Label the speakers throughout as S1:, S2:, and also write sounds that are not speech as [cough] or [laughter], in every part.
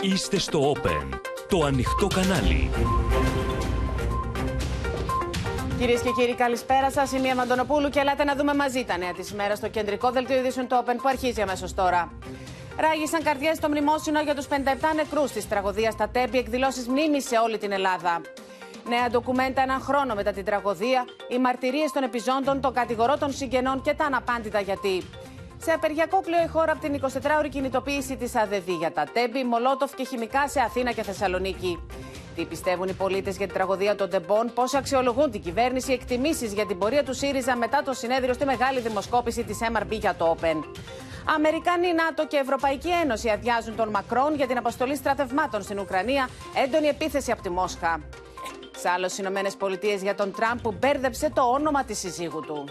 S1: Είστε στο Open, το ανοιχτό κανάλι.
S2: Κυρίες και κύριοι, καλησπέρα σας. Είμαι η Αμαντονοπούλου και ελάτε να δούμε μαζί τα νέα της ημέρας στο κεντρικό δελτίο ειδήσεων του Open που αρχίζει αμέσως τώρα. Ράγισαν καρδιές στο μνημόσυνο για τους 57 νεκρούς της τραγωδίας στα Τέμπη, εκδηλώσεις μνήμης σε όλη την Ελλάδα. Νέα ντοκουμέντα έναν χρόνο μετά την τραγωδία, οι μαρτυρίες των επιζώντων, των κατηγορών των συγγενών και τα αναπάντητα γιατί. Σε απεργιακό κλειό η χώρα από την 24ωρη κινητοποίηση της ΑΔΔ για τα Τέμπη, Μολότοφ και χημικά σε Αθήνα και Θεσσαλονίκη. Τι πιστεύουν οι πολίτες για την τραγωδία των Τεμπών, πώς αξιολογούν την κυβέρνηση, εκτιμήσεις για την πορεία του ΣΥΡΙΖΑ μετά το συνέδριο στη μεγάλη δημοσκόπηση της MRB για το Open. Αμερικανοί, ΝΑΤΟ και Ευρωπαϊκή Ένωση αδειάζουν τον Μακρόν για την αποστολή στρατευμάτων στην Ουκρανία, έντονη επίθεση από τη Μόσχα. Σε άλλο, Ηνωμένες Πολιτείες για τον Τραμπ που μπέρδεψε το όνομα της συζύγου του.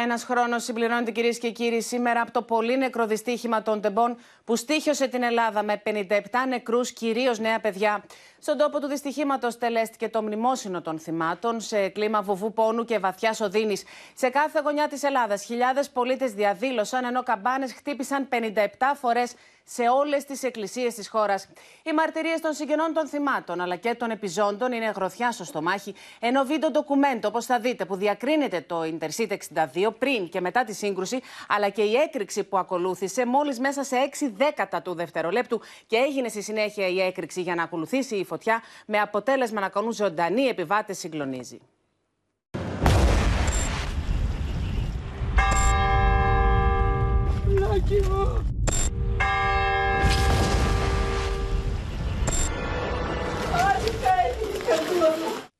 S2: Ένας χρόνος συμπληρώνεται, κυρίες και κύριοι, σήμερα από το πολύ νεκρό δυστύχημα των τεμπών που στήχιωσε την Ελλάδα με 57 νεκρούς, κυρίως νέα παιδιά. Στον τόπο του δυστυχήματος τελέστηκε το μνημόσυνο των θυμάτων σε κλίμα βουβού πόνου και βαθιά οδύνη. Σε κάθε γωνιά της Ελλάδας, χιλιάδες πολίτες διαδήλωσαν ενώ καμπάνες χτύπησαν 57 φορές σε όλες τις εκκλησίες της χώρας. Οι μαρτυρίες των συγγενών των θυμάτων αλλά και των επιζώντων είναι γροθιά στο στομάχι, ενώ βίντεο ντοκουμέντο, όπως θα δείτε, που διακρίνεται το Intercity 62 πριν και μετά τη σύγκρουση, αλλά και η έκρηξη που ακολούθησε μόλις μέσα σε 6 δέκατα του δευτερολέπτου και έγινε στη συνέχεια η έκρηξη για να ακολουθήσει η φωτιά, με αποτέλεσμα να κάνουν ζωντανοί επιβάτες συγκλονίζει.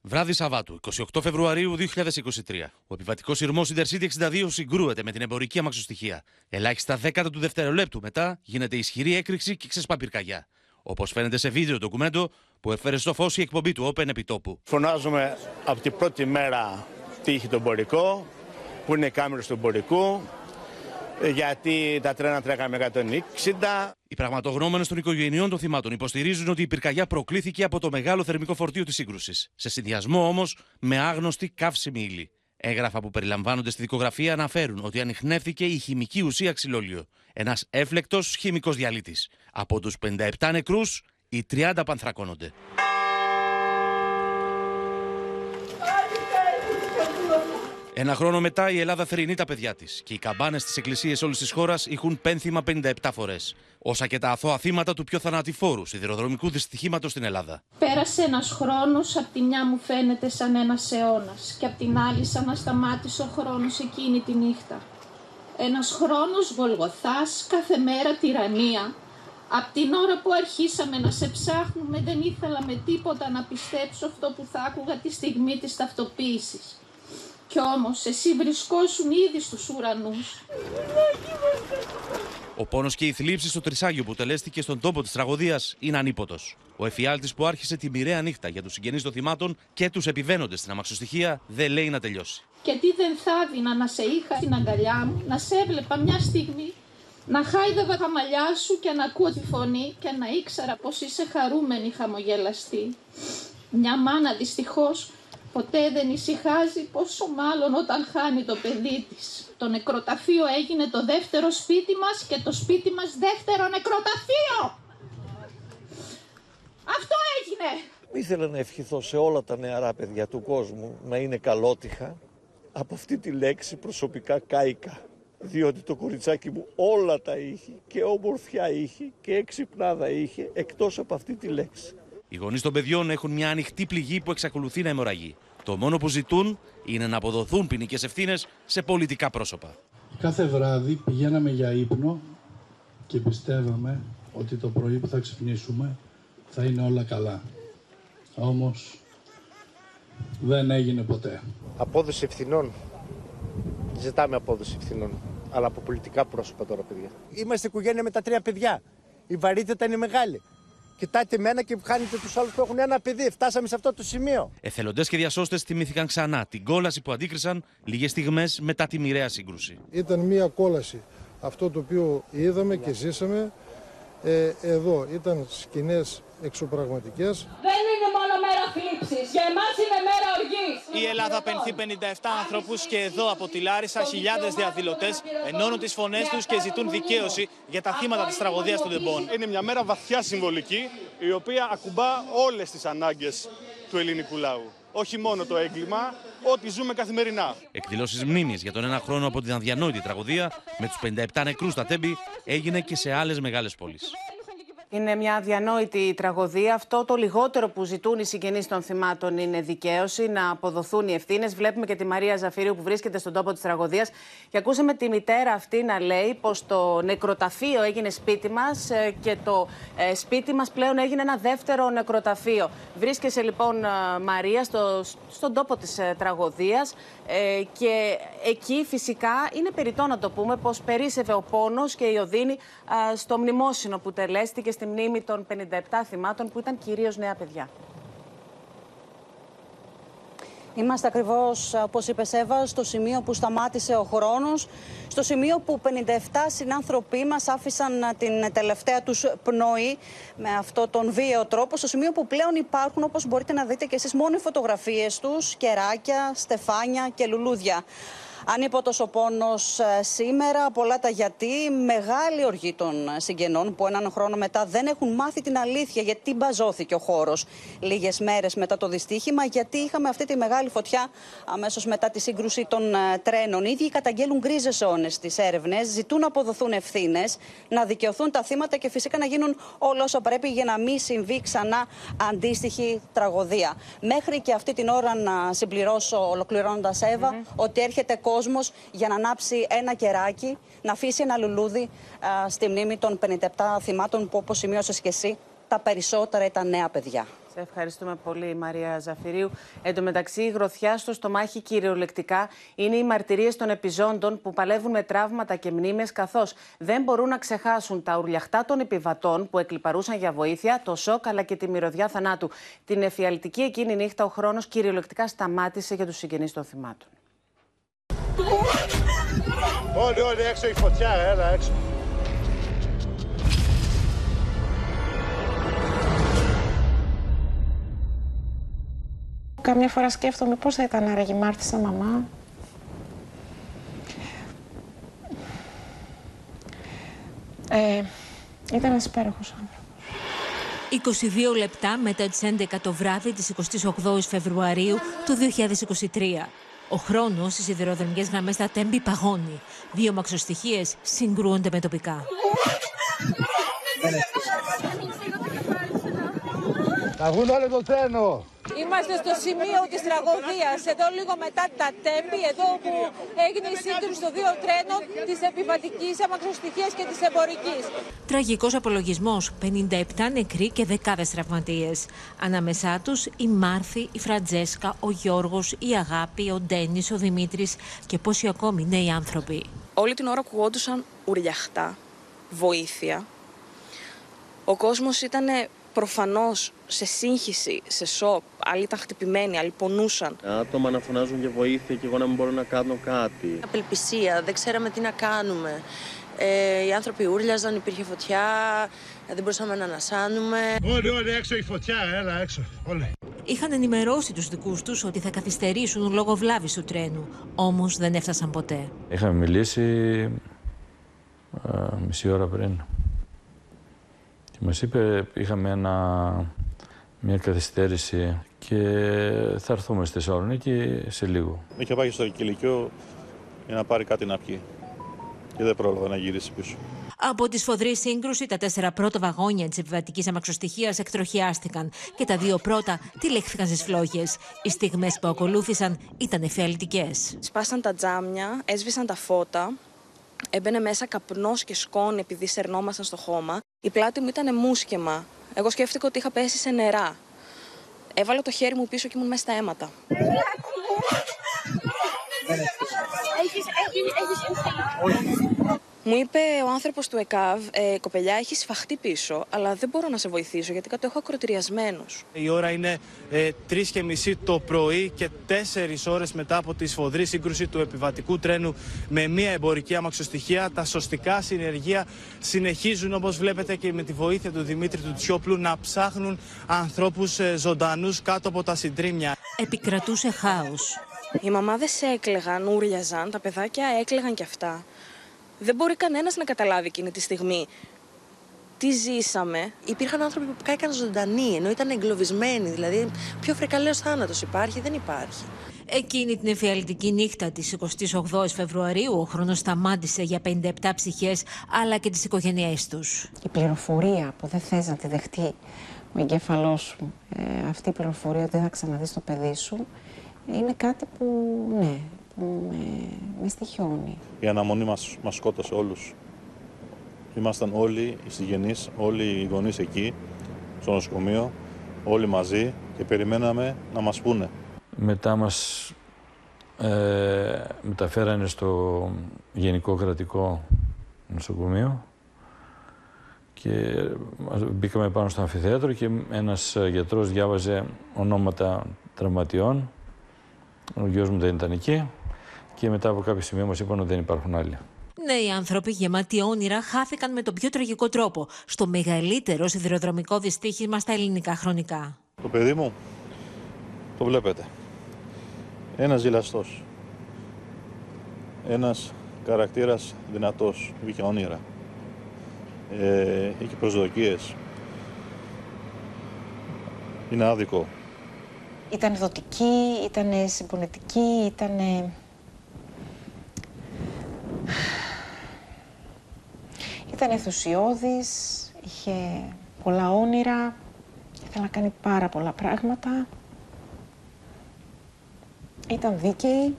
S3: Βράδυ Σαββάτου, 28 Φεβρουαρίου 2023. Ο επιβατικός σειρμός Intercity 62 συγκρούεται με την εμπορική αμαξοστοιχεία. Ελάχιστα δέκατα του δευτερολέπτου μετά γίνεται ισχυρή έκρηξη και ξεσπά πυρκαγιά. Όπως φαίνεται σε βίντεο ντοκουμέντο που έφερε στο φως η εκπομπή του Open επιτόπου.
S4: Φωνάζουμε από την πρώτη μέρα τι είχε το εμπορικό, που είναι οι κάμερες του εμπορικού, γιατί τα τρένα τρέχαμε 160.
S3: Οι πραγματογνώμενες των οικογενειών των θυμάτων υποστηρίζουν ότι η πυρκαγιά προκλήθηκε από το μεγάλο θερμικό φορτίο της σύγκρουσης. Σε συνδυασμό όμως με άγνωστη καύσιμη ύλη. Έγγραφα που περιλαμβάνονται στη δικογραφία αναφέρουν ότι ανοιχνεύθηκε η χημική ουσία ξυλόλιο. Ένας έφλεκτος χημικός διαλύτης. Από τους 57 νεκρούς, οι 30 πανθρακώνονται. Ένα χρόνο μετά η Ελλάδα θρυνεί τα παιδιά της και οι καμπάνες στι εκκλησίε όλης της χώρας έχουν πένθυμα 57 φορές. Όσα και τα αθώα θύματα του πιο θανατηφόρου σιδηροδρομικού δυστυχήματος στην Ελλάδα.
S5: Πέρασε ένας χρόνος, απ' τη μια μου φαίνεται σαν ένας αιώνας, και απ' την άλλη σαν να σταμάτησε ο χρόνος εκείνη τη νύχτα. Ένας χρόνος γολγοθάς, κάθε μέρα τυραννία. Απ' την ώρα που αρχίσαμε να σε ψάχνουμε, δεν ήθελα με τίποτα να πιστέψω αυτό που θα άκουγα τη στιγμή της ταυτοποίησης. Κι όμως εσύ βρισκόσουν ήδη στους ουρανούς.
S3: Ο πόνος και η θλίψη στο Τρισάγιο που τελέστηκε στον τόπο της τραγωδίας είναι ανίποτος. Ο εφιάλτης που άρχισε τη μοιραία νύχτα για τους συγγενείς των θυμάτων και τους επιβαίνοντες στην αμαξοστοιχεία δεν λέει να τελειώσει.
S5: Και τι δεν θα έδινα να σε είχα στην αγκαλιά μου, να σε έβλεπα μια στιγμή, να χάιδευα τα μαλλιά σου και να ακούω τη φωνή και να ήξερα πως είσαι χαρούμενη χαμογελαστή. Μια μάνα δυστυχώς ποτέ δεν ησυχάζει πόσο μάλλον όταν χάνει το παιδί της. Το νεκροταφείο έγινε το δεύτερο σπίτι μας και το σπίτι μας δεύτερο νεκροταφείο. Αυτό έγινε.
S6: Ήθελα να ευχηθώ σε όλα τα νεαρά παιδιά του κόσμου να είναι καλότυχα. Από αυτή τη λέξη προσωπικά κάηκα. Διότι το κοριτσάκι μου όλα τα είχε και όμορφιά είχε και εξυπνάδα είχε εκτός από αυτή τη λέξη.
S3: Οι γονείς των παιδιών έχουν μια ανοιχτή πληγή που εξακολουθεί να αιμορραγεί. Το μόνο που ζητούν είναι να αποδοθούν ποινικές ευθύνες σε πολιτικά πρόσωπα.
S7: Κάθε βράδυ πηγαίναμε για ύπνο και πιστεύαμε ότι το πρωί που θα ξυπνήσουμε θα είναι όλα καλά. Όμως δεν έγινε ποτέ.
S4: Απόδοση ευθυνών. Ζητάμε απόδοση ευθυνών. Αλλά από πολιτικά πρόσωπα τώρα, παιδιά. Είμαστε οικογένεια με τα τρία παιδιά. Η βαρύτητα είναι μεγάλη. Κοιτάτε μένα και χάνετε τους άλλους που έχουν ένα παιδί. Φτάσαμε σε αυτό το σημείο.
S3: Εθελοντές και διασώστες θυμήθηκαν ξανά την κόλαση που αντίκρισαν λίγες στιγμές μετά τη μοιραία σύγκρουση.
S8: Ήταν μία κόλαση αυτό το οποίο είδαμε και ζήσαμε ε, εδώ ήταν σκηνές εξωπραγματικές.
S5: Δεν είναι μόνο μέρα θλίψης, για εμάς είναι μέρα οργής.
S9: Η Ελλάδα πενθεί 57 ανθρώπους και εδώ από τη Λάρισα χιλιάδες διαδηλωτές ενώνουν τις φωνές τους και ζητούν δικαίωση για τα θύματα της τραγωδίας του Ντεμπόν.
S10: Είναι μια μέρα βαθιά συμβολική, η οποία ακουμπά όλες τις ανάγκες του ελληνικού λαού. Όχι μόνο το έγκλημα, ό,τι ζούμε καθημερινά.
S3: Εκδηλώσεις μνήμης για τον ένα χρόνο από την αδιανόητη τραγωδία με τους 57 νεκρούς στα Τέμπη έγινε και σε άλλες μεγάλες πόλεις.
S2: Είναι μια αδιανόητη τραγωδία. Αυτό το λιγότερο που ζητούν οι συγγενείς των θυμάτων είναι δικαίωση, να αποδοθούν οι ευθύνες. Βλέπουμε και τη Μαρία Ζαφυρίου που βρίσκεται στον τόπο της τραγωδίας. Και ακούσαμε τη μητέρα αυτή να λέει πως το νεκροταφείο έγινε σπίτι μας ε, και το ε, σπίτι μας πλέον έγινε ένα δεύτερο νεκροταφείο. Βρίσκεσαι λοιπόν, ε, Μαρία, στο, στον τόπο της τραγωδίας. Και εκεί φυσικά είναι περιττό να το πούμε πως περίσευε ο πόνος και η οδύνη στο μνημόσυνο που τελέστηκε στη μνήμη των 57 θυμάτων που ήταν κυρίως νέα παιδιά.
S11: Είμαστε ακριβώς, όπως είπες Εύα, στο σημείο που σταμάτησε ο χρόνος, στο σημείο που 57 συνάνθρωποι μας άφησαν την τελευταία τους πνοή με αυτόν τον βίαιο τρόπο, στο σημείο που πλέον υπάρχουν, όπως μπορείτε να δείτε και εσείς, μόνο οι φωτογραφίες τους, κεράκια, στεφάνια και λουλούδια. Ανίποτο ο πόνο ε, σήμερα, πολλά τα γιατί. Μεγάλη οργή των συγγενών που έναν χρόνο μετά δεν έχουν μάθει την αλήθεια γιατί μπαζώθηκε ο χώρος. Λίγες μέρες μετά το δυστύχημα, γιατί είχαμε αυτή τη μεγάλη φωτιά αμέσως μετά τη σύγκρουση των ε, τρένων. Οι ίδιοι καταγγέλουν γκρίζες ζώνες στις έρευνες, ζητούν να αποδοθούν ευθύνες, να δικαιωθούν τα θύματα και φυσικά να γίνουν όλα όσα πρέπει για να μην συμβεί ξανά αντίστοιχη τραγωδία. Μέχρι και αυτή την ώρα να συμπληρώσω, ολοκληρώνοντας Εύα, ότι έρχεται κόσμο για να ανάψει ένα κεράκι, να αφήσει ένα λουλούδι στη μνήμη των 57 θυμάτων που όπως σημείωσες και εσύ, τα περισσότερα ήταν νέα παιδιά.
S2: Σε ευχαριστούμε πολύ, Μαρία Ζαφυρίου. Εν τω μεταξύ, η γροθιά στο στομάχι κυριολεκτικά είναι οι μαρτυρίες των επιζώντων που παλεύουν με τραύματα και μνήμες, καθώς δεν μπορούν να ξεχάσουν τα ουρλιαχτά των επιβατών που εκλυπαρούσαν για βοήθεια, το σοκ αλλά και τη μυρωδιά θανάτου. Την εφιαλτική εκείνη νύχτα, ο χρόνος κυριολεκτικά σταμάτησε για τους συγγενείς των θυμάτων.
S4: Όλοι, όλοι έξω η φωτιά, έλα έξω.
S12: Καμιά φορά σκέφτομαι πώς θα ήταν άραγε η Μάρτη σαν μαμά. Ε, ήταν ένας υπέροχος άνθρωπος.
S13: 22 λεπτά μετά τις 11 το βράδυ της 28 Φεβρουαρίου του 2023. Ο χρόνος στις σιδηροδρομικέ γραμμές στα Τέμπη παγώνει. Δύο μαξοστοιχίε συγκρούονται με τοπικά.
S4: Θα βγουν όλοι το τρένο.
S14: Είμαστε στο σημείο της τραγωδίας, εδώ λίγο μετά τα τέμπη, εδώ που έγινε η σύγκρουση των δύο τρένων της επιβατικής αμαξοστοιχίας και της εμπορικής.
S13: Τραγικός απολογισμός, 57 νεκροί και δεκάδες τραυματίες. Ανάμεσά τους η Μάρθη, η Φραντζέσκα, ο Γιώργος, η Αγάπη, ο Ντένις, ο Δημήτρης και πόσοι ακόμη νέοι άνθρωποι.
S15: Όλη την ώρα ακουγόντουσαν ουρλιαχτά, βοήθεια. Ο κόσμος ήταν προφανώς σε σύγχυση, σε σοκ. Άλλοι ήταν χτυπημένοι, άλλοι πονούσαν.
S6: Άτομα να φωνάζουν για βοήθεια και εγώ να μην μπορώ να κάνω κάτι.
S15: Απελπισία, δεν ξέραμε τι να κάνουμε. Ε, οι άνθρωποι ούρλιαζαν, υπήρχε φωτιά, δεν μπορούσαμε να ανασάνουμε.
S4: Όλοι, όλοι έξω η φωτιά, έλα έξω, όλοι.
S13: Είχαν ενημερώσει τους δικούς τους ότι θα καθυστερήσουν λόγω βλάβης του τρένου, όμως δεν έφτασαν ποτέ.
S16: Είχαμε μιλήσει α, μισή ώρα πριν. Και μας είπε, είχαμε ένα, μια καθυστέρηση και θα έρθουμε στη Θεσσαλονίκη σε λίγο.
S10: Είχε πάει στο κηλικείο για να πάρει κάτι να πιει και δεν πρόλαβε να γυρίσει πίσω.
S13: Από τη σφοδρή σύγκρουση, τα τέσσερα πρώτα βαγόνια της επιβατικής αμαξοστοιχίας εκτροχιάστηκαν και τα δύο πρώτα τυλέχθηκαν στις φλόγες. Οι στιγμές που ακολούθησαν ήταν εφιαλτικές.
S15: Σπάσαν τα τζάμια, έσβησαν τα φώτα, έμπαινε μέσα καπνός και σκόνη επειδή σερνόμασταν στο χώμα. Η πλάτη μου ήταν μουσκεμα. Εγώ σκέφτηκα ότι είχα πέσει σε νερά. Έβαλα το χέρι μου πίσω και ήμουν μέσα στα αίματα. Μου είπε ο άνθρωπος του ΕΚΑΒ, ε, κοπελιά, έχεις σφαχτεί πίσω, αλλά δεν μπορώ να σε βοηθήσω γιατί κάτω έχω ακροτηριασμένου.
S9: Η ώρα είναι ε, 3.30 το πρωί και 4 ώρες μετά από τη σφοδρή σύγκρουση του επιβατικού τρένου με μια εμπορική αμαξοστοιχεία. Τα σωστικά συνεργεία συνεχίζουν, όπως βλέπετε, και με τη βοήθεια του Δημήτρη του Τσιόπλου να ψάχνουν ανθρώπους ε, ζωντανούς κάτω από τα συντρίμια.
S13: Επικρατούσε χάος.
S15: Οι μαμάδες έκλεγαν, ούρλιαζαν, τα παιδάκια έκλεγαν κι αυτά. Δεν μπορεί κανένας να καταλάβει εκείνη τη στιγμή τι ζήσαμε.
S17: Υπήρχαν άνθρωποι που κάηκαν ζωντανοί, ενώ ήταν εγκλωβισμένοι. Δηλαδή, πιο φρικαλαίος θάνατος υπάρχει, δεν υπάρχει.
S13: Εκείνη την εφιαλτική νύχτα της 28 Φεβρουαρίου ο χρόνος σταμάτησε για 57 ψυχές αλλά και τις οικογένειές τους.
S12: Η πληροφορία που δεν θες να τη δεχτεί ο εγκέφαλός σου, ε, αυτή η πληροφορία ότι δεν θα ξαναδείς το παιδί σου, είναι κάτι που, ναι, που με, με στοιχιώνει.
S18: Η αναμονή μας μας σκότωσε όλους. Ήμασταν όλοι οι συγγενείς, όλοι οι γονείς εκεί, στο νοσοκομείο, όλοι μαζί και περιμέναμε να μας πούνε.
S16: Μετά μας ε, μεταφέρανε στο Γενικό Κρατικό Νοσοκομείο και μπήκαμε πάνω στο αμφιθέατρο και ένας γιατρός διάβαζε ονόματα τραυματιών. Ο γιος μου δεν ήταν εκεί και μετά από κάποιο σημείο μας είπαν ότι δεν υπάρχουν άλλοι.
S13: Νέοι άνθρωποι γεμάτοι όνειρα χάθηκαν με τον πιο τραγικό τρόπο στο μεγαλύτερο σιδηροδρομικό δυστύχημα στα ελληνικά χρονικά.
S18: Το παιδί μου, το βλέπετε. Ένας ζηλαστός. Ένας χαρακτήρας δυνατός, είχε όνειρα. Ε, είχε προσδοκίες. Είναι άδικο.
S12: Ήταν δοτική, ήταν συμπονετική, ήταν... Ήταν ενθουσιώδης, είχε πολλά όνειρα, ήθελε να κάνει πάρα πολλά πράγματα. Ήταν δίκαιη.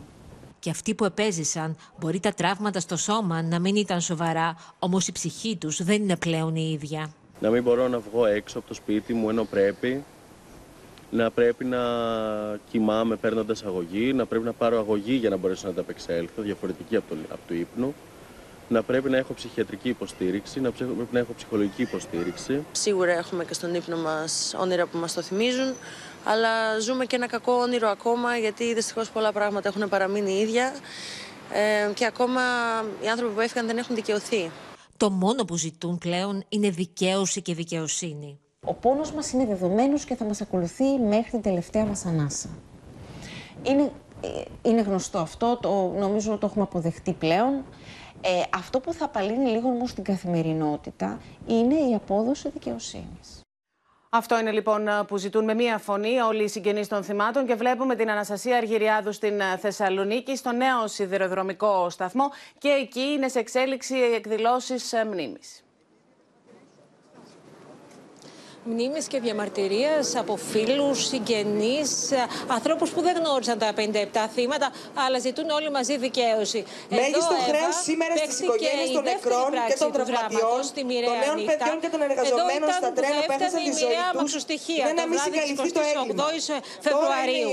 S13: Και αυτοί που επέζησαν, μπορεί τα τραύματα στο σώμα να μην ήταν σοβαρά, όμως η ψυχή τους δεν είναι πλέον η ίδια.
S19: Να μην μπορώ να βγω έξω από το σπίτι μου ενώ πρέπει, να πρέπει να κοιμάμαι παίρνοντας αγωγή, να πρέπει να πάρω αγωγή για να μπορέσω να ανταπεξέλθω, διαφορετική από το, από το ύπνο, να πρέπει να έχω ψυχιατρική υποστήριξη, να πρέπει να έχω ψυχολογική υποστήριξη.
S17: Σίγουρα έχουμε και στον ύπνο μας όνειρα που μας το θυμίζουν, αλλά ζούμε και ένα κακό όνειρο ακόμα, γιατί δυστυχώς πολλά πράγματα έχουν παραμείνει ίδια ε, και ακόμα οι άνθρωποι που έφυγαν δεν έχουν δικαιωθεί.
S13: Το μόνο που ζητούν πλέον είναι δικαίωση και δικαιοσύνη.
S12: Ο πόνος μας είναι δεδομένος και θα μας ακολουθεί μέχρι την τελευταία μας ανάσα. Είναι, ε, είναι γνωστό αυτό, το, νομίζω το έχουμε αποδεχτεί πλέον. Ε, αυτό που θα απαλύνει λίγο όμως την καθημερινότητα είναι η απόδοση δικαιοσύνης.
S2: Αυτό είναι λοιπόν που ζητούν με μία φωνή όλοι οι συγγενείς των θυμάτων και βλέπουμε την Αναστασία Αργυριάδου στην Θεσσαλονίκη στο νέο σιδηροδρομικό σταθμό και εκεί είναι σε εξέλιξη εκδηλώσεις μνήμης
S14: μνήμης και διαμαρτυρίας από φίλους, συγγενείς, ανθρώπους που δεν γνώρισαν τα 57 θύματα, αλλά ζητούν όλοι μαζί δικαίωση.
S20: Μέγιστο χρέος σήμερα στις οικογένειες των νεκρών και των τραυματιών, των νέων παιδιών και των εργαζομένων στα τρένα που έχασαν τη ζωή τους, δεν να μην συγκαλυφθείς το έγκλημα.
S14: Φεβρουαρίου.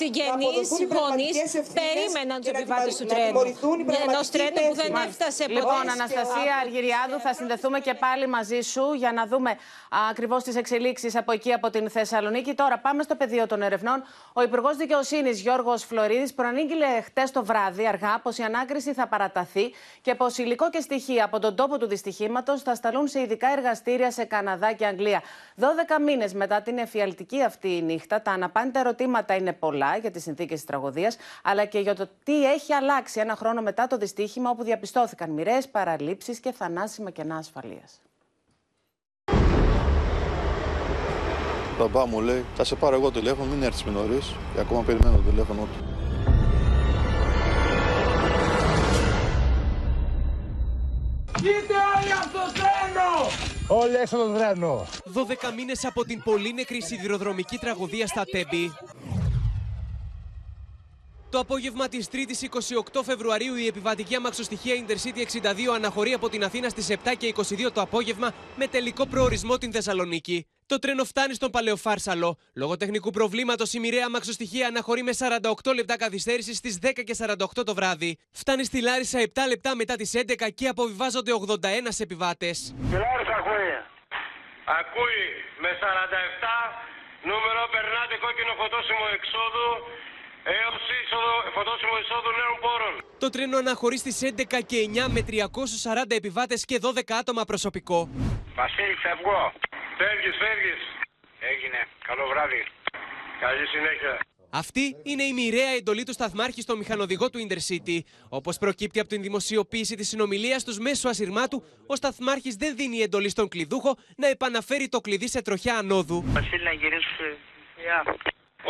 S14: Συγγενείς, γονείς περίμεναν τους επιβάτες του τρένου. Ενός τρένου που δεν έφτασε ποτέ.
S2: Λοιπόν, Αναστασία Αργυριάδου, θα συνδεθούμε και πάλι μαζί σου για να δούμε ακριβώς τι εξελίξεις από εκεί, από την Θεσσαλονίκη. Τώρα πάμε στο πεδίο των ερευνών. Ο Υπουργός Δικαιοσύνης Γιώργος Φλωρίδης προανήγγειλε χτες το βράδυ αργά πως η ανάκριση θα παραταθεί και πως υλικό και στοιχεία από τον τόπο του δυστυχήματος θα σταλούν σε ειδικά εργαστήρια σε Καναδά και Αγγλία. 12 μήνες μετά την εφιαλτική αυτή η νύχτα, τα αναπάντητα ερωτήματα είναι πολλά για τις συνθήκες της τραγωδίας, αλλά και για το τι έχει αλλάξει ένα χρόνο μετά το δυστύχημα, όπου διαπιστώθηκαν μοιραίες παραλήψεις και θανάσιμα κενά ασφαλείας.
S18: Μπαμπά μου λέει, θα σε πάρω εγώ τηλέφωνο, μην έρθεις με νωρίς και ακόμα περιμένω το τηλέφωνο του.
S21: Κοίτα όλοι από το τρένο!
S22: Όλοι έξω το τρένο!
S21: 12 μήνες από την πολύ νεκρή σιδηροδρομική τραγωδία στα Τέμπη, το απόγευμα της 3η 28 Φεβρουαρίου η επιβατική αμαξοστοιχεία Intercity 62 αναχωρεί από την Αθήνα στις 7 και 22 το απόγευμα με τελικό προορισμό την Θεσσαλονίκη. Το τρένο φτάνει στον Παλαιοφάρσαλο. Λόγω τεχνικού προβλήματος, η μοιραία αμαξοστοιχεία αναχωρεί με 48 λεπτά καθυστέρησης στις 10 και 48 το βράδυ. Φτάνει στη Λάρισα 7 λεπτά μετά τις 11 και αποβιβάζονται 81 επιβάτες.
S23: Τη Λάρισα ακούει. Ακούει με 47 νούμερο περνάτε κόκκινο φωτόσημο εξόδου έως φωτόσημο εισόδου νέων πόρων.
S21: Το τρένο αναχωρεί στις 11 και 9 με 340 επιβάτες και 12 άτομα προσωπικό.
S23: Βασίλη, φεύγω. Φεύγεις, φεύγεις. Έγινε. Καλό βράδυ. Καλή συνέχεια.
S21: Αυτή είναι η μοιραία εντολή του σταθμάρχη στο μηχανοδηγό του Intercity. Όπως προκύπτει από την δημοσιοποίηση της συνομιλίας τους μέσω ασυρμάτου, ο σταθμάρχης δεν δίνει εντολή στον κλειδούχο να επαναφέρει το κλειδί σε τροχιά ανόδου.
S23: Βασίλη, να γυρίσει.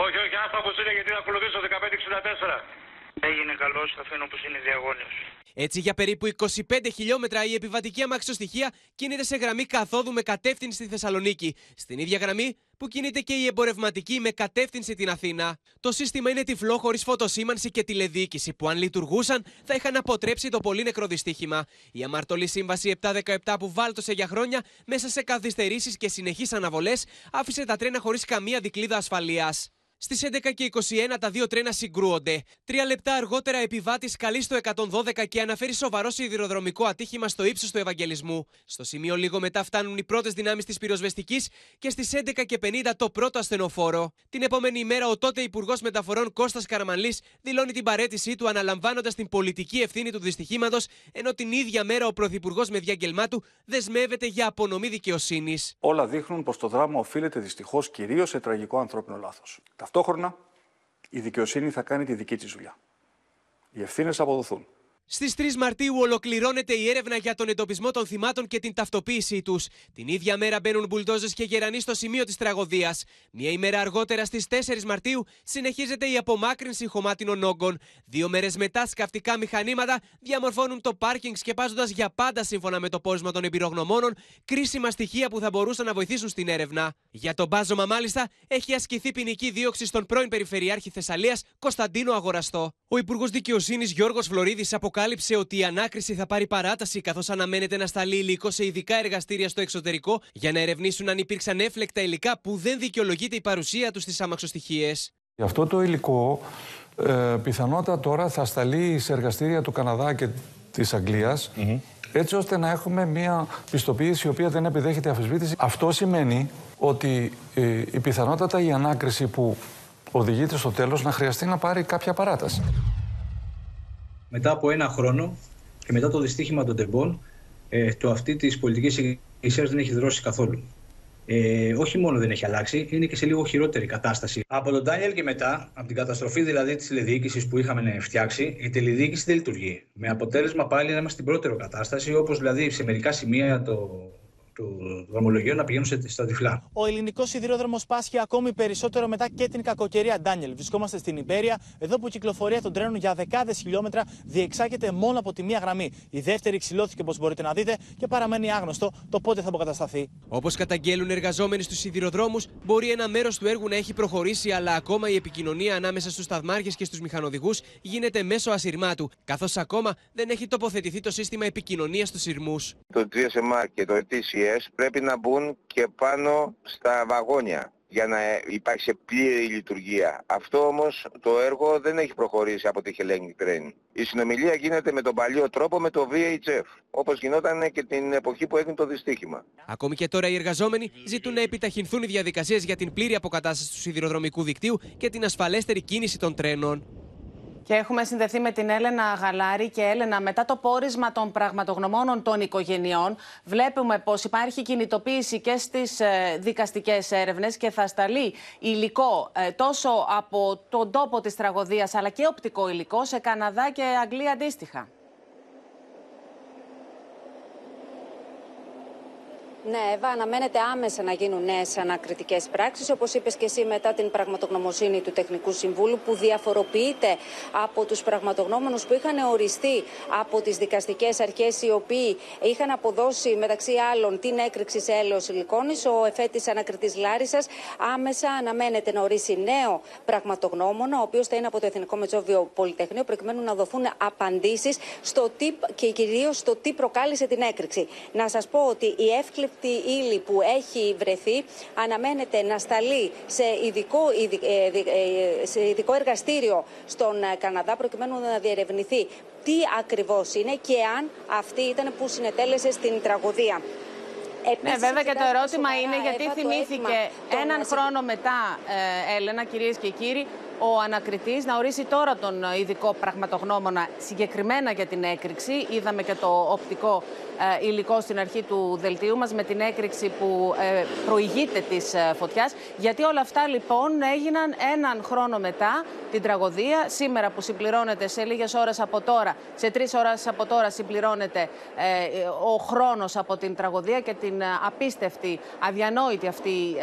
S23: Όχι, όχι, άστα όπω είναι γιατί θα ακολουθήσω 1564. Έγινε καλός, θα αφήνω όπω είναι διαγώνιος.
S21: Έτσι, για περίπου 25 χιλιόμετρα η επιβατική αμαξοστοιχεία κινείται σε γραμμή καθόδου με κατεύθυνση στη Θεσσαλονίκη. Στην ίδια γραμμή που κινείται και η εμπορευματική με κατεύθυνση την Αθήνα. Το σύστημα είναι τυφλό χωρίς φωτοσήμανση και τηλεδιοίκηση που, αν λειτουργούσαν, θα είχαν αποτρέψει το πολύ νεκρό δυστύχημα. Η αμαρτωλή σύμβαση 717 που βάλτωσε για χρόνια μέσα σε καθυστερήσεις και συνεχείς αναβολές άφησε τα τρένα χωρίς καμία δικλίδα ασφαλείας. Στις 11 και 21 τα δύο τρένα συγκρούονται. Τρία λεπτά αργότερα, επιβάτης καλείς στο 112 και αναφέρει σοβαρό σιδηροδρομικό ατύχημα στο ύψος του Ευαγγελισμού. Στο σημείο λίγο μετά φτάνουν οι πρώτες δυνάμεις της πυροσβεστικής και στις 11 και 50 το πρώτο ασθενοφόρο. Την επόμενη ημέρα, ο τότε Υπουργός Μεταφορών Κώστας Καραμανλή δηλώνει την παρέτησή του αναλαμβάνοντας την πολιτική ευθύνη του δυστυχήματος, ενώ την ίδια μέρα ο Πρωθυπουργός με διάγγελμά του δεσμεύεται για απονομή δικαιοσύνης.
S24: Όλα δείχνουν πως το δράμα οφείλεται δυστυχώς κυρίως σε τραγικό ανθρώπινο λάθος. Ταυτόχρονα, η δικαιοσύνη θα κάνει τη δική της δουλειά. Οι ευθύνες θα αποδοθούν.
S21: Στις 3 Μαρτίου ολοκληρώνεται η έρευνα για τον εντοπισμό των θυμάτων και την ταυτοποίησή τους. Την ίδια μέρα μπαίνουν μπουλντόζες και γερανοί στο σημείο της τραγωδίας. Μία ημέρα αργότερα, στις 4 Μαρτίου, συνεχίζεται η απομάκρυνση χωμάτινων όγκων. Δύο μέρες μετά, σκαφτικά μηχανήματα διαμορφώνουν το πάρκινγκ, σκεπάζοντας για πάντα, σύμφωνα με το πόρισμα των εμπειρογνωμόνων, κρίσιμα στοιχεία που θα μπορούσαν να βοηθήσουν στην έρευνα. Για τον μπάζωμα, μάλιστα, έχει ασκηθεί ποινική δίωξη στον πρώην Περιφερειάρχη Θεσσαλίας Κωνσταντίνο Αγοραστό. Ο Υπουργός Δικαιοσύνης Γιώργος Φλωρίδης αποκάλυψε ότι η ανάκριση θα πάρει παράταση καθώς αναμένεται να σταλεί υλικό σε ειδικά εργαστήρια στο εξωτερικό για να ερευνήσουν αν υπήρξαν έφλεκτα υλικά που δεν δικαιολογείται η παρουσία τους στις αμαξοστοιχίες.
S24: Αυτό το υλικό ε, πιθανότατα τώρα θα σταλεί σε εργαστήρια του Καναδά και της Αγγλίας έτσι ώστε να έχουμε μια πιστοποίηση η οποία δεν επιδέχεται αφισβήτηση. Αυτό σημαίνει ότι ε, η πιθανότατα η ανάκριση που οδηγείται στο τέλος να χρειαστεί να πάρει κάποια παράταση
S25: μετά από ένα χρόνο και μετά το δυστύχημα των τεμπών, ε, το αυτή της πολιτικής ηγεσίας δεν έχει δρώσει καθόλου. Ε, όχι μόνο δεν έχει αλλάξει, είναι και σε λίγο χειρότερη κατάσταση. Από τον Ντάνιελ και μετά, από την καταστροφή δηλαδή της τηλεδιοίκησης που είχαμε φτιάξει, η τηλεδιοίκηση δεν λειτουργεί. Με αποτέλεσμα πάλι να είμαστε στην πρώτερη κατάσταση, όπως δηλαδή σε μερικά σημεία το του δρομολογίου να πηγαίνουν στα τυφλά.
S9: Ο ελληνικός σιδηρόδρομος πάσχει ακόμη περισσότερο μετά και την κακοκαιρία Ντάνιελ. Βρισκόμαστε στην Ιμπέρια, εδώ που η κυκλοφορία των τρένων για δεκάδες χιλιόμετρα διεξάγεται μόνο από τη μία γραμμή. Η δεύτερη ξυλώθηκε, όπως μπορείτε να δείτε, και παραμένει άγνωστο το πότε θα αποκατασταθεί.
S21: Όπως καταγγέλουν εργαζόμενοι στους σιδηροδρόμους, μπορεί ένα μέρος του έργου να έχει προχωρήσει, αλλά ακόμα η επικοινωνία ανάμεσα στους σταθμάρχε και στους μηχανοδηγούς γίνεται μέσω ασυρμάτου, καθώς ακόμα δεν έχει τοποθετηθεί το σύστημα επικοινωνίας στους σειρμούς.
S23: Το GSMR και το ETCS πρέπει να μπουν και πάνω στα βαγόνια για να υπάρχει σε πλήρη λειτουργία. Αυτό όμως το έργο δεν έχει προχωρήσει από τη Hellenic Train. Η συνομιλία γίνεται με τον παλιό τρόπο με το VHF, όπως γινόταν και την εποχή που έγινε το δυστύχημα.
S21: Ακόμη και τώρα οι εργαζόμενοι ζητούν να επιταχυνθούν οι διαδικασίες για την πλήρη αποκατάσταση του σιδηροδρομικού δικτύου και την ασφαλέστερη κίνηση των τρένων.
S2: Και έχουμε συνδεθεί με την Έλενα Γαλάρη. Και Έλενα, μετά το πόρισμα των πραγματογνωμόνων των οικογενειών, βλέπουμε πως υπάρχει κινητοποίηση και στις ε, δικαστικές έρευνες και θα σταλεί υλικό ε, τόσο από τον τόπο της τραγωδίας αλλά και οπτικό υλικό σε Καναδά και Αγγλία αντίστοιχα.
S26: Ναι, Εύα, αναμένεται άμεσα να γίνουν νέες ανακριτικές πράξεις. Όπως είπες και εσύ, μετά την πραγματογνωμοσύνη του Τεχνικού Συμβούλου, που διαφοροποιείται από τους πραγματογνώμονους που είχαν οριστεί από τις δικαστικές αρχές, οι οποίοι είχαν αποδώσει μεταξύ άλλων την έκρηξη σε έλεος σιλικόνη. Ο εφέτης ανακριτής Λάρισας άμεσα αναμένεται να ορίσει νέο πραγματογνώμονα, ο οποίος θα είναι από το Εθνικό Μετσόβιο Πολυτεχνείο, προκειμένου να δοθούν απαντήσεις στο τι και κυρίως στο τι προκάλεσε την έκρηξη. Να σας πω ότι η εύκληπτη απαράδεκτη ύλη που έχει βρεθεί αναμένεται να σταλεί σε ειδικό, σε ειδικό εργαστήριο στον Καναδά προκειμένου να διερευνηθεί τι ακριβώς είναι και αν αυτή ήταν που συνετέλεσε στην τραγωδία.
S2: ναι, βέβαια και το ερώτημα είναι γιατί θυμήθηκε έναν χρόνο μετά, ε, Έλενα, κυρίες και κύριοι, ο ανακριτής να ορίσει τώρα τον ειδικό πραγματογνώμονα συγκεκριμένα για την έκρηξη. Είδαμε και το οπτικό ε, υλικό στην αρχή του δελτίου μας με την έκρηξη που ε, προηγείται της ε, φωτιάς. Γιατί όλα αυτά λοιπόν έγιναν έναν χρόνο μετά την τραγωδία. Σήμερα που συμπληρώνεται σε λίγες ώρες από τώρα, σε τρεις ώρες από τώρα συμπληρώνεται ο χρόνος από την τραγωδία και την απίστευτη, αδιανόητη αυτή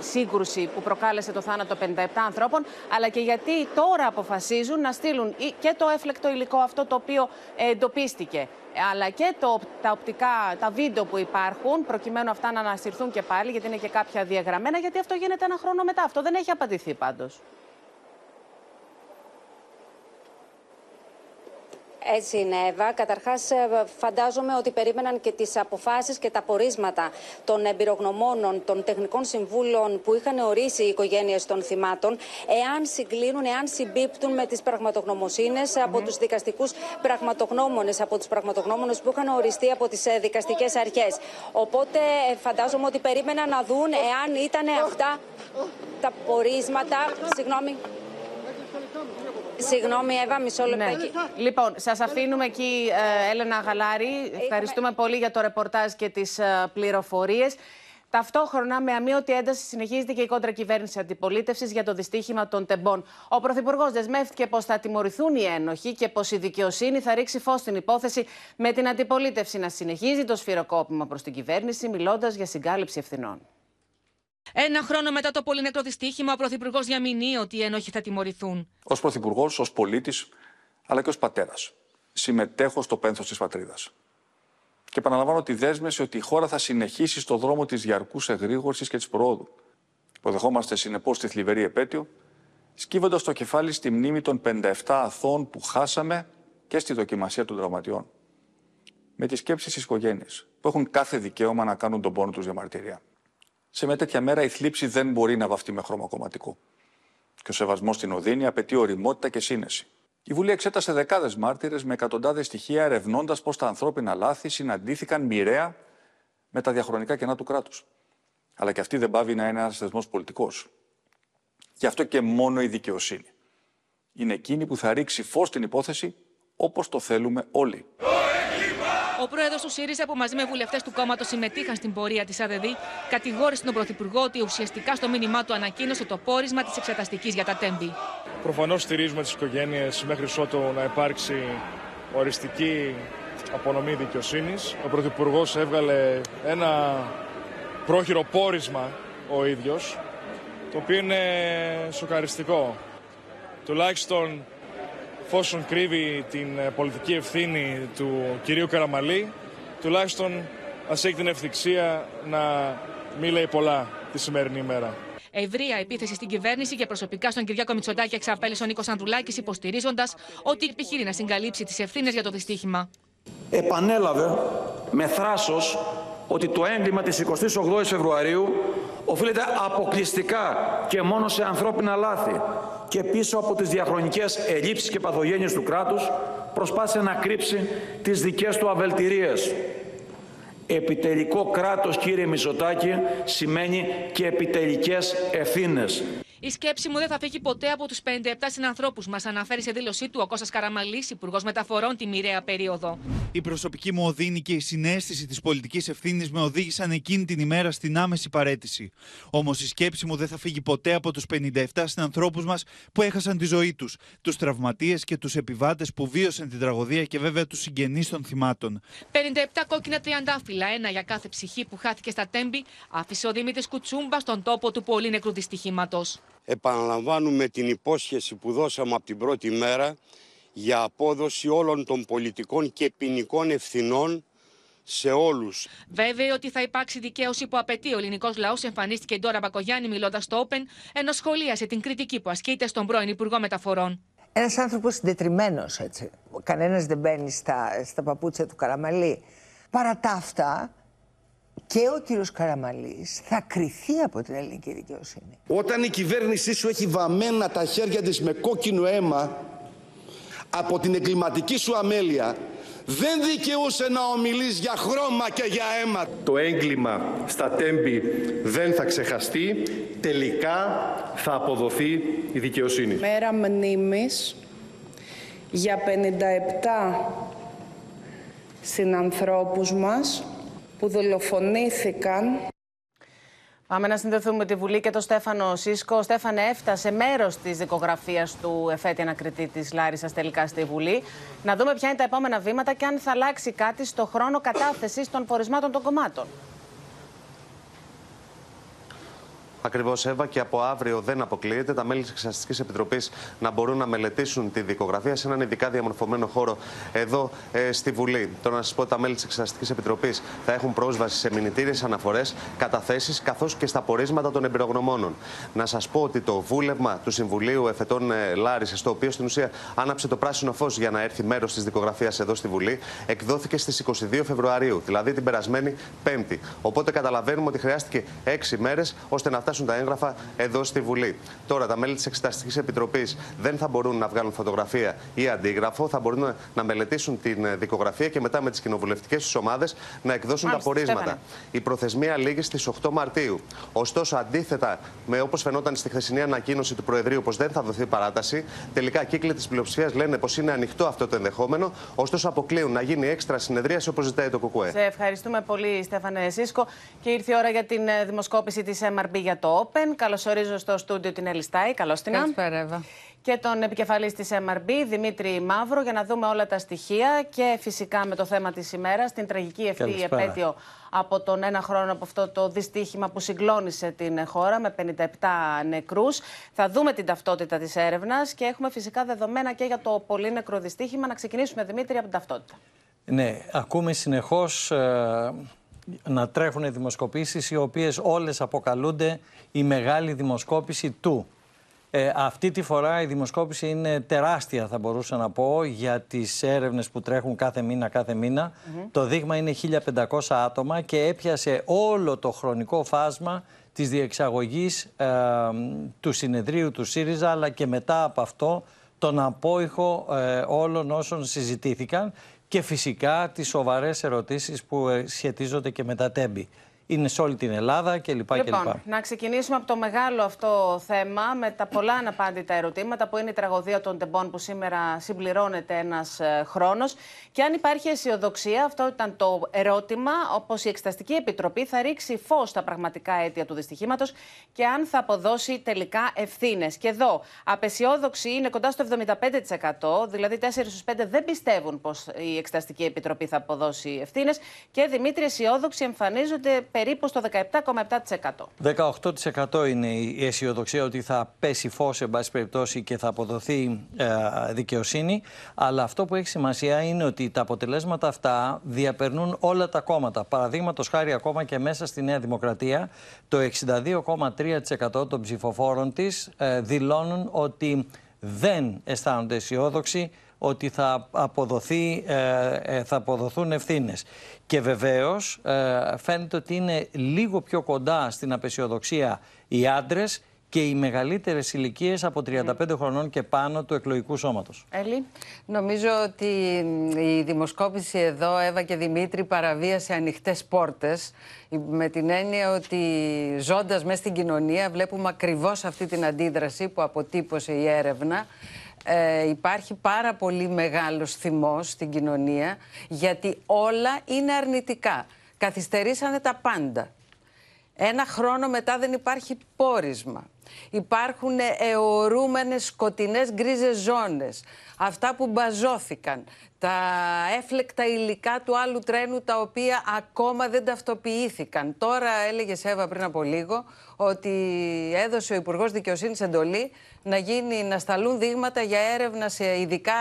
S2: σύγκρουση που προκάλεσε το θάνατο 57 ανθρώπων, αλλά και γιατί τώρα αποφασίζουν να στείλουν και το έφλεκτο υλικό αυτό το οποίο εντοπίστηκε αλλά και το, τα οπτικά, τα βίντεο που υπάρχουν, προκειμένου αυτά να ανασυρθούν και πάλι, γιατί είναι και κάποια διαγραμμένα, γιατί αυτό γίνεται ένα χρόνο μετά. Αυτό δεν έχει απαντηθεί πάντως.
S26: Έτσι είναι, Εύα. Καταρχάς, ε, φαντάζομαι ότι περίμεναν και τις αποφάσεις και τα πορίσματα των εμπειρογνωμόνων, των τεχνικών συμβούλων που είχαν ορίσει οι οικογένειες των θυμάτων, εάν συγκλίνουν, εάν συμπίπτουν με τις πραγματογνωμοσύνες από τους δικαστικούς πραγματογνώμονες, από τους πραγματογνώμονες που είχαν οριστεί από τις ε, δικαστικές αρχές. Οπότε, ε, φαντάζομαι ότι περίμεναν να δουν εάν ήταν αυτά τα πορίσματα. Συγγνώμη. Συγγνώμη, Εύα, μισό λεπτό. Ναι.
S2: Λοιπόν, σας αφήνουμε εκεί, ε, Έλενα Γαλάρη. Ευχαριστούμε πολύ για το ρεπορτάζ και τις ε, πληροφορίες. Ταυτόχρονα, με αμύωτη ένταση, συνεχίζεται και η κόντρα κυβέρνηση αντιπολίτευσης για το δυστύχημα των τεμπών. Ο Πρωθυπουργός δεσμεύτηκε πως θα τιμωρηθούν οι ένοχοι και πως η δικαιοσύνη θα ρίξει φως στην υπόθεση, με την αντιπολίτευση να συνεχίζει το σφυροκόπημα προς την κυβέρνηση, μιλώντας για συγκάλυψη ευθυνών.
S27: Ένα χρόνο μετά το πολύ νεκρό δυστύχημα, ο Πρωθυπουργός διαμηνύει ότι οι ένοχοι θα τιμωρηθούν.
S28: Ω Πρωθυπουργός, ως πολίτης, αλλά και ως πατέρας, συμμετέχω στο πένθος της πατρίδας. Και επαναλαμβάνω τη δέσμευση ότι η χώρα θα συνεχίσει στο δρόμο της διαρκούς εγρήγορσης και της προόδου. Υποδεχόμαστε συνεπώς τη θλιβερή επέτειο, σκύβοντας το κεφάλι στη μνήμη των 57 αθώων που χάσαμε και στη δοκιμασία των τραυματιών. Με τις σκέψεις στι οικογένειε, που έχουν κάθε δικαίωμα να κάνουν τον πόνο τους διαμαρτυρία. Σε μια τέτοια μέρα η θλίψη δεν μπορεί να βαφτεί με χρώμα κομματικό. Και ο σεβασμός στην οδύνη απαιτεί οριμότητα και σύνεση. Η Βουλή εξέτασε δεκάδες μάρτυρες με εκατοντάδες στοιχεία, ερευνώντας πώς τα ανθρώπινα λάθη συναντήθηκαν μοιραία με τα διαχρονικά κενά του κράτους. Αλλά και αυτή δεν πάβει να είναι ένας θεσμός πολιτικός. Γι' αυτό και μόνο η δικαιοσύνη. Είναι εκείνη που θα ρίξει φως στην υπόθεση όπως το θέλουμε όλοι.
S27: Ο πρόεδρος του ΣΥΡΙΖΑ, που μαζί με βουλευτές του κόμματος συμμετείχαν στην πορεία της ΑΔΔ, κατηγόρησε τον Πρωθυπουργό ότι ουσιαστικά στο μήνυμά του ανακοίνωσε το πόρισμα της εξεταστικής για τα τέμπη.
S29: Προφανώς στηρίζουμε τις οικογένειες μέχρι ότου να υπάρξει οριστική απονομή δικαιοσύνης. Ο Πρωθυπουργός έβγαλε ένα πρόχειρο πόρισμα ο ίδιος, το οποίο είναι σοκαριστικό. Τουλάχιστον εφόσον κρύβει την ε, πολιτική ευθύνη του κυρίου Καραμαλή, τουλάχιστον ας έχει την ευθυξία να μην λέει πολλά τη σημερινή ημέρα.
S27: Ευρεία επίθεση στην κυβέρνηση και προσωπικά στον Κυριάκο Μητσοτάκη εξαπέλυσε ο Νίκος Ανδρουλάκης, υποστηρίζοντας ότι επιχείρει να συγκαλύψει τις ευθύνες για το δυστύχημα.
S30: Επανέλαβε με θράσος ότι το έγκλημα της 28 Φεβρουαρίου οφείλεται αποκλειστικά και μόνο σε ανθρώπινα λάθη και πίσω από τις διαχρονικές ελλείψεις και παθογένειες του κράτους προσπάθησε να κρύψει τις δικές του αβελτηρίες. Επιτελικό κράτος, κύριε Μητσοτάκη, σημαίνει και επιτελικές ευθύνες.
S27: Η σκέψη μου δεν θα φύγει ποτέ από τους 57 συνανθρώπους μας, αναφέρει σε δήλωσή του ο Κώστας Καραμαλής, Υπουργός Μεταφορών, τη μοιραία περίοδο.
S31: Η προσωπική μου οδύνη και η συνέστηση της πολιτικής ευθύνης με οδήγησαν εκείνη την ημέρα στην άμεση παρέτηση. Όμως η σκέψη μου δεν θα φύγει ποτέ από τους 57 συνανθρώπους μας που έχασαν τη ζωή τους, τους τραυματίες και τους επιβάτες που βίωσαν την τραγωδία και βέβαια τους συγγενείς των θυμάτων.
S27: 57 κόκκινα τριαντάφυλλα, ένα για κάθε ψυχή που χάθηκε στα τέμπη, άφησε ο Δημήτρης Κουτσούμπας στον τόπο του πολύ νεκρού δυστυχήματος
S32: επαναλαμβάνουμε την υπόσχεση που δώσαμε από την πρώτη μέρα για απόδοση όλων των πολιτικών και ποινικών ευθυνών σε όλους.
S27: Βέβαιη ότι θα υπάρξει δικαίωση που απαιτεί ο ελληνικός λαός, εμφανίστηκε η Ντόρα Μπακογιάννη μιλώντας στο Open, ενώ σχολίασε την κριτική που ασκείται στον πρώην Υπουργό Μεταφορών.
S33: Ένας άνθρωπος συντετριμένος έτσι. Κανένας δεν μπαίνει στα, στα παπούτσια του Καραμαλή. Παρά τα αυτά, και ο κύριος Καραμαλής θα κριθεί από την ελληνική δικαιοσύνη.
S34: Όταν η κυβέρνησή σου έχει βαμμένα τα χέρια της με κόκκινο αίμα από την εγκληματική σου αμέλεια δεν δικαιούσε να ομιλείς για χρώμα και για αίμα.
S35: Το έγκλημα στα τέμπη δεν θα ξεχαστεί. Τελικά θα αποδοθεί η δικαιοσύνη.
S36: Μέρα μνήμης για 57 συνανθρώπους μας που δολοφονήθηκαν
S2: Πάμε να συνδεθούμε με τη Βουλή και τον Στέφανο Σίσκο. Στέφανε, έφτασε μέρος της δικογραφίας του εφέτη ανακριτή της Λάρισας τελικά στη Βουλή. Να δούμε ποια είναι τα επόμενα βήματα και αν θα αλλάξει κάτι στο χρόνο κατάθεσης των πορισμάτων των κομμάτων.
S37: Ακριβώς, Εύα, και από αύριο δεν αποκλείεται τα μέλη της Εξαστική Επιτροπής να μπορούν να μελετήσουν τη δικογραφία σε έναν ειδικά διαμορφωμένο χώρο εδώ ε, στη Βουλή. Τώρα να σας πω ότι τα μέλη της Εξαστική Επιτροπής θα έχουν πρόσβαση σε μηνυτήριες αναφορές, καταθέσεις καθώς και στα πορίσματα των εμπειρογνωμόνων. Να σας πω ότι το βούλευμα του Συμβουλίου Εφετών ε, Λάρισε, το οποίο στην ουσία άναψε το πράσινο φως για να έρθει μέρος της δικογραφίας εδώ στη Βουλή, εκδόθηκε στις 22 Φεβρουαρίου, δηλαδή την περασμένη Πέμπτη. Οπότε καταλαβαίνουμε ότι χρειάστηκε έξι μέρες ώστε να φτάσουν τα έγγραφα εδώ στη Βουλή. Τώρα, τα μέλη της Εξεταστικής Επιτροπής δεν θα μπορούν να βγάλουν φωτογραφία ή αντίγραφο, θα μπορούν να μελετήσουν την ε, δικογραφία και μετά με τις κοινοβουλευτικές τους ομάδες να εκδώσουν τα πορίσματα. Η προθεσμία λήγει στις 8 Μαρτίου. Ωστόσο, αντίθετα με όπως φαινόταν στη χθεσινή ανακοίνωση του Προεδρείου πως δεν θα δοθεί παράταση, τελικά κύκλοι της πλειοψηφίας λένε πως είναι ανοιχτό αυτό το ενδεχόμενο. Ωστόσο, αποκλείουν να γίνει έξτρα συνεδρίαση όπως ζητάει το ΚΚΕ.
S2: Σε ευχαριστούμε πολύ, Στέφανε Σίσκο. Και ήρθε η ώρα για την ε, δημοσκόπηση της MRB για το Open. Καλωσορίζω στο στούντιο την Ελιστάη. Καλώς την
S38: Καλησπέρα,
S2: Και τον επικεφαλής της MRB, Δημήτρη Μαύρο, για να δούμε όλα τα στοιχεία και φυσικά με το θέμα της ημέρας, την τραγική αυτή επέτειο από τον ένα χρόνο από αυτό το δυστύχημα που συγκλώνησε την χώρα με 57 νεκρούς. Θα δούμε την ταυτότητα της έρευνας και έχουμε φυσικά δεδομένα και για το πολύ νεκρό δυστύχημα. Να ξεκινήσουμε, Δημήτρη, από την ταυτότητα.
S38: Ναι, ακούμε συνεχώς ε, να τρέχουν δημοσκοπήσεις οι οποίες όλες αποκαλούνται η μεγάλη δημοσκόπηση του. Ε, αυτή τη φορά η δημοσκόπηση είναι τεράστια θα μπορούσα να πω για τις έρευνες που τρέχουν κάθε μήνα κάθε μήνα. Το δείγμα είναι 1500 άτομα και έπιασε όλο το χρονικό φάσμα της διεξαγωγής ε, του συνεδρίου του ΣΥΡΙΖΑ αλλά και μετά από αυτό τον απόϊχο ε, όλων όσων συζητήθηκαν και φυσικά τις σοβαρές ερωτήσεις που ε, σχετίζονται και με τα τέμπη είναι σε όλη την Ελλάδα κλπ.
S2: Λοιπόν, να ξεκινήσουμε από το μεγάλο αυτό θέμα με τα πολλά αναπάντητα ερωτήματα που είναι η τραγωδία των τεμπών που σήμερα συμπληρώνεται ένας ε, χρόνος και αν υπάρχει αισιοδοξία, αυτό ήταν το ερώτημα, όπως η Εξεταστική Επιτροπή θα ρίξει φως στα πραγματικά αίτια του δυστυχήματος και αν θα αποδώσει τελικά ευθύνες. Και εδώ, απεσιόδοξη είναι κοντά στο 75%, δηλαδή 4 στους 5 δεν πιστεύουν πως η Εξεταστική Επιτροπή θα αποδώσει ευθύνες και Δημήτρη αισιόδοξη εμφανίζονται περίπου στο
S38: 17,7%. 18% είναι η αισιοδοξία ότι θα πέσει φως, σε πάση περιπτώσει, και θα αποδοθεί ε, δικαιοσύνη. Αλλά αυτό που έχει σημασία είναι ότι τα αποτελέσματα αυτά διαπερνούν όλα τα κόμματα. Παραδείγματος χάρη, ακόμα και μέσα στη Νέα Δημοκρατία, το 62,3% των ψηφοφόρων της ε, δηλώνουν ότι δεν αισθάνονται αισιόδοξοι ότι θα, αποδοθεί, ε, ε, θα αποδοθούν ευθύνες. Και βεβαίως ε, φαίνεται ότι είναι λίγο πιο κοντά στην απεσιοδοξία οι άντρες και οι μεγαλύτερες ηλικίες από 35 χρονών και πάνω του εκλογικού σώματος.
S2: Έλλη.
S38: Νομίζω ότι η δημοσκόπηση εδώ, Εύα και Δημήτρη, παραβίασε ανοιχτές πόρτες. Με την έννοια ότι ζώντας μέσα στην κοινωνία, βλέπουμε ακριβώς αυτή την αντίδραση που αποτύπωσε η έρευνα ε, υπάρχει πάρα πολύ μεγάλος θυμός στην κοινωνία γιατί όλα είναι αρνητικά. Καθυστερήσανε τα πάντα. Ένα χρόνο μετά δεν υπάρχει πόρισμα. Υπάρχουν αιωρούμενες σκοτεινές γκρίζες ζώνες. Αυτά που μπαζώθηκαν. Τα έφλεκτα υλικά του άλλου τρένου τα οποία ακόμα δεν ταυτοποιήθηκαν. Τώρα έλεγε Εύα πριν από λίγο ότι έδωσε ο Υπουργός Δικαιοσύνης εντολή να, γίνει, να σταλούν δείγματα για έρευνα σε ειδικά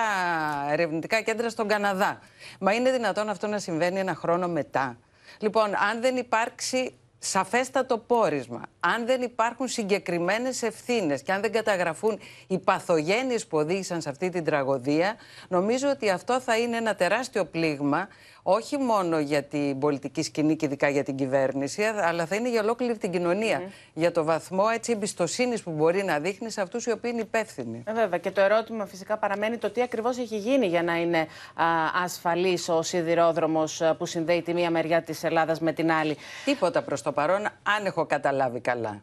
S38: ερευνητικά κέντρα στον Καναδά. Μα είναι δυνατόν αυτό να συμβαίνει ένα χρόνο μετά. Λοιπόν, αν δεν υπάρξει σαφέστατο πόρισμα, αν δεν υπάρχουν συγκεκριμένες ευθύνες και αν δεν καταγραφούν οι παθογένειες που οδήγησαν σε αυτή την τραγωδία, νομίζω ότι αυτό θα είναι ένα τεράστιο πλήγμα όχι μόνο για την πολιτική σκηνή και ειδικά για την κυβέρνηση, αλλά θα είναι για ολόκληρη την κοινωνία. Για το βαθμό εμπιστοσύνης που μπορεί να δείχνεις σε αυτούς οι οποίοι είναι υπεύθυνοι.
S2: Ε, βέβαια. Και το ερώτημα φυσικά παραμένει το τι ακριβώς έχει γίνει για να είναι ασφαλής ο σιδηρόδρομος που συνδέει τη μία μεριά της Ελλάδας με την άλλη.
S38: Τίποτα προς το παρόν, αν έχω καταλάβει καλά.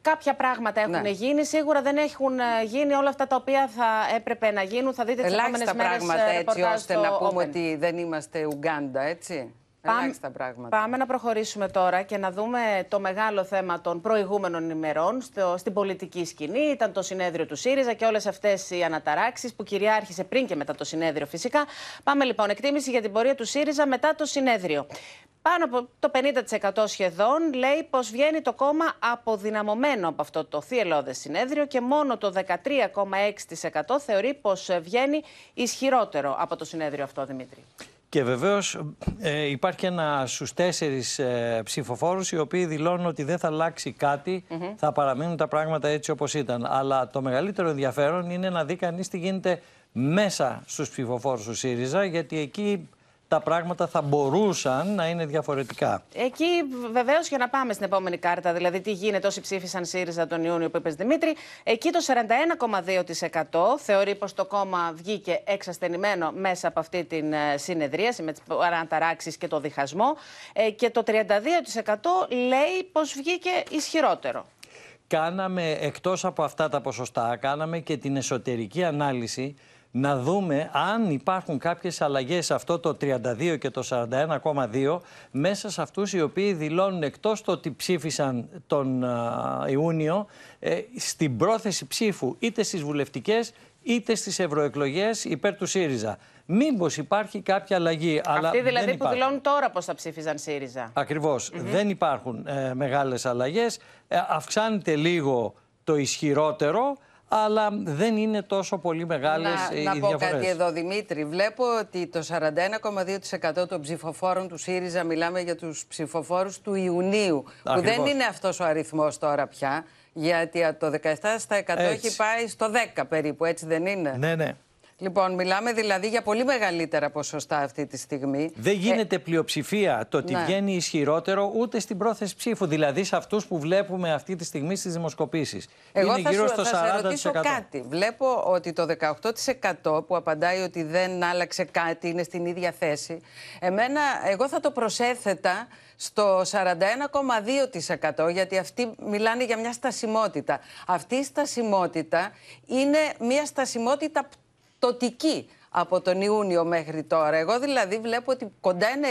S2: Κάποια πράγματα έχουν ναι. γίνει. Σίγουρα δεν έχουν ε, γίνει όλα αυτά τα οποία θα έπρεπε να γίνουν. Θα δείτε τις επόμενες μέρες.
S38: πράγματα έτσι ώστε να πούμε ότι δεν είμαστε Ουγγάντα, έτσι;
S2: Πάμε, πράγματα. πάμε να προχωρήσουμε τώρα και να δούμε το μεγάλο θέμα των προηγούμενων ημερών στο, στην πολιτική σκηνή. Ήταν το συνέδριο του ΣΥΡΙΖΑ και όλες αυτές οι αναταράξεις που κυριάρχησε πριν και μετά το συνέδριο φυσικά. Πάμε λοιπόν, εκτίμηση για την πορεία του ΣΥΡΙΖΑ μετά το συνέδριο. Πάνω από το 50% σχεδόν λέει πως βγαίνει το κόμμα αποδυναμωμένο από αυτό το θυελώδες συνέδριο και μόνο το 13,6% θεωρεί πως βγαίνει ισχυρότερο από το συνέδριο αυτό, Δημήτρη.
S39: Και βεβαίως ε, υπάρχει ένα στους τέσσερις ε, ψηφοφόρους οι οποίοι δηλώνουν ότι δεν θα αλλάξει κάτι, θα παραμείνουν τα πράγματα έτσι όπως ήταν. Αλλά το μεγαλύτερο ενδιαφέρον είναι να δει κανείς τι γίνεται μέσα στους ψηφοφόρους του ΣΥΡΙΖΑ, γιατί εκεί τα πράγματα θα μπορούσαν να είναι διαφορετικά.
S2: Εκεί βεβαίως για να πάμε στην επόμενη κάρτα, δηλαδή τι γίνεται όσοι ψήφισαν ΣΥΡΙΖΑ τον Ιούνιο που είπες Δημήτρη, εκεί το 41,2% θεωρεί πως το κόμμα βγήκε εξασθενημένο μέσα από αυτή την ε, συνεδρίαση με τις παραταράξεις και το διχασμό ε, και το 32% λέει πως βγήκε ισχυρότερο.
S39: Κάναμε εκτός από αυτά τα ποσοστά, κάναμε και την εσωτερική ανάλυση να δούμε αν υπάρχουν κάποιες αλλαγές σε αυτό το 32 και το 41,2 μέσα σε αυτούς οι οποίοι δηλώνουν εκτός το ότι ψήφισαν τον Ιούνιο ε, στην πρόθεση ψήφου είτε στις βουλευτικές είτε στις ευρωεκλογές υπέρ του ΣΥΡΙΖΑ. Μήπως υπάρχει κάποια αλλαγή.
S2: Αυτοί δηλαδή που δηλώνουν τώρα πώς θα ψήφιζαν ΣΥΡΙΖΑ.
S39: Ακριβώς. Δεν υπάρχουν ε, μεγάλες αλλαγές. Ε, αυξάνεται λίγο το ισχυρότερο αλλά δεν είναι τόσο πολύ μεγάλες οι διαφορές.
S38: Να πω κάτι εδώ, Δημήτρη. Βλέπω ότι το 41,2% των ψηφοφόρων του ΣΥΡΙΖΑ, μιλάμε για τους ψηφοφόρους του Ιουνίου, που δεν είναι αυτός ο αριθμός τώρα πια, γιατί το 17% έχει πάει στο 10 περίπου, έτσι δεν είναι;
S39: Ναι, ναι.
S38: Λοιπόν, μιλάμε δηλαδή για πολύ μεγαλύτερα ποσοστά αυτή τη στιγμή.
S39: Δεν γίνεται πλειοψηφία το ότι ναι. βγαίνει ισχυρότερο ούτε στην πρόθεση ψήφου. Δηλαδή σε αυτούς που βλέπουμε αυτή τη στιγμή στις δημοσκοπήσεις.
S38: Εγώ Είναι θα γύρω στο 40%. Θα σε ρωτήσω κάτι. Βλέπω ότι το 18% που απαντάει ότι δεν άλλαξε κάτι, είναι στην ίδια θέση. Εμένα, εγώ θα το προσέθετα στο 41,2% γιατί αυτοί μιλάνε για μια στασιμότητα. Αυτή η στασιμότητα είναι μια στασιμότητα πτωτική από τον Ιούνιο μέχρι τώρα. Εγώ δηλαδή βλέπω ότι κοντά ένα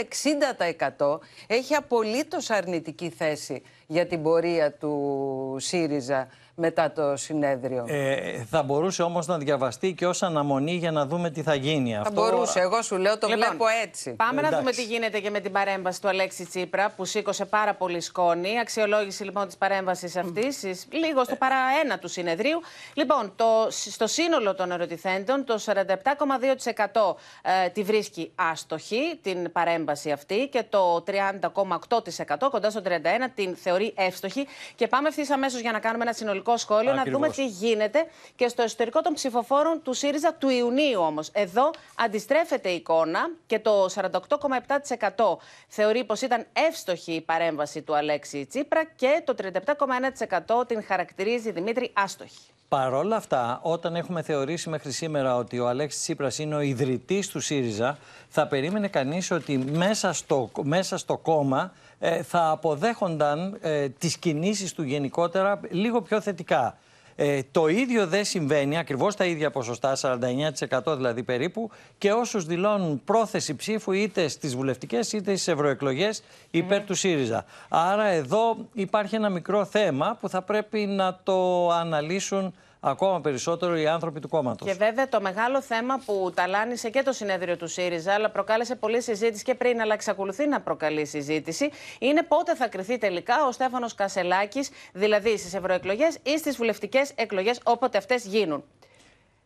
S38: 60% έχει απολύτως αρνητική θέση για την πορεία του ΣΥΡΙΖΑ μετά το συνέδριο.
S39: Ε, θα μπορούσε όμως να διαβαστεί και ως αναμονή για να δούμε τι θα γίνει.
S38: Θα Αυτό... μπορούσε. Εγώ σου λέω το λοιπόν, βλέπω έτσι.
S2: Πάμε να δούμε τι γίνεται και με την παρέμβαση του Αλέξη Τσίπρα που σήκωσε πάρα πολύ σκόνη. Αξιολόγηση λοιπόν της παρέμβασης αυτής, λίγο στο παρά ένα του συνεδρίου. Λοιπόν, το, στο σύνολο των ερωτηθέντων το 47,2% ε, τη βρίσκει άστοχη την παρέμβαση αυτή και το 30,8% κοντά στο 31% την θεωρεί εύστοχη. Και πάμε ευθύς αμέσως για να κάνουμε ένα συνολικό σχόλιο, να δούμε τι γίνεται και στο εσωτερικό των ψηφοφόρων του ΣΥΡΙΖΑ του Ιουνίου όμως. Εδώ αντιστρέφεται η εικόνα και το 48,7% θεωρεί πως ήταν εύστοχη η παρέμβαση του Αλέξη Τσίπρα και το 37,1% την χαρακτηρίζει Δημήτρη άστοχη.
S39: Παρ' όλα αυτά, όταν έχουμε θεωρήσει μέχρι σήμερα ότι ο Αλέξης Τσίπρας είναι ο ιδρυτής του ΣΥΡΙΖΑ, θα περίμενε κανείς ότι μέσα στο, μέσα στο κόμμα ε, θα αποδέχονταν ε, τις κινήσεις του γενικότερα λίγο πιο θετικά. Ε, το ίδιο δεν συμβαίνει, ακριβώς τα ίδια ποσοστά, 49% δηλαδή περίπου, και όσους δηλώνουν πρόθεση ψήφου είτε στις βουλευτικές είτε στις ευρωεκλογές υπέρ του ΣΥΡΙΖΑ. Άρα εδώ υπάρχει ένα μικρό θέμα που θα πρέπει να το αναλύσουν ακόμα περισσότερο οι άνθρωποι του κόμματος.
S2: Και βέβαια το μεγάλο θέμα που ταλάνισε και το συνέδριο του ΣΥΡΙΖΑ, αλλά προκάλεσε πολλή συζήτηση και πριν, αλλά εξακολουθεί να προκαλεί συζήτηση, είναι πότε θα κρυθεί τελικά ο Στέφανος Κασελάκης, δηλαδή στις ευρωεκλογές ή στις βουλευτικές εκλογές, όποτε αυτές γίνουν.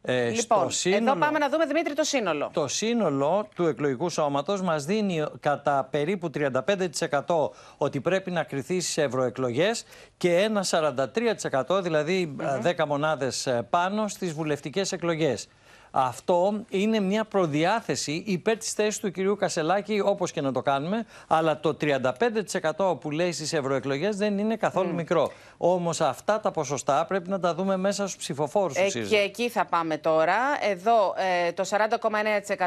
S39: Ε,
S2: Λοιπόν,
S39: στο
S2: εδώ
S39: σύνολο-
S2: πάμε να δούμε Δημήτρη το σύνολο.
S39: Το σύνολο του εκλογικού σώματος μας δίνει κατά περίπου 35% ότι πρέπει να κριθεί στις ευρωεκλογές και ένα 43% δηλαδή ε, 10 μονάδες ε, πάνω στις βουλευτικές εκλογές. Αυτό είναι μια προδιάθεση υπέρ της θέσης του κυρίου Κασελάκη όπως και να το κάνουμε αλλά το 35% που λέει στις ευρωεκλογές δεν είναι καθόλου μικρό. Όμως αυτά τα ποσοστά πρέπει να τα δούμε μέσα στους ψηφοφόρους του
S2: Ε,
S39: ΣΥΡΙΖΑ.
S2: και εκεί θα πάμε τώρα. Εδώ ε, το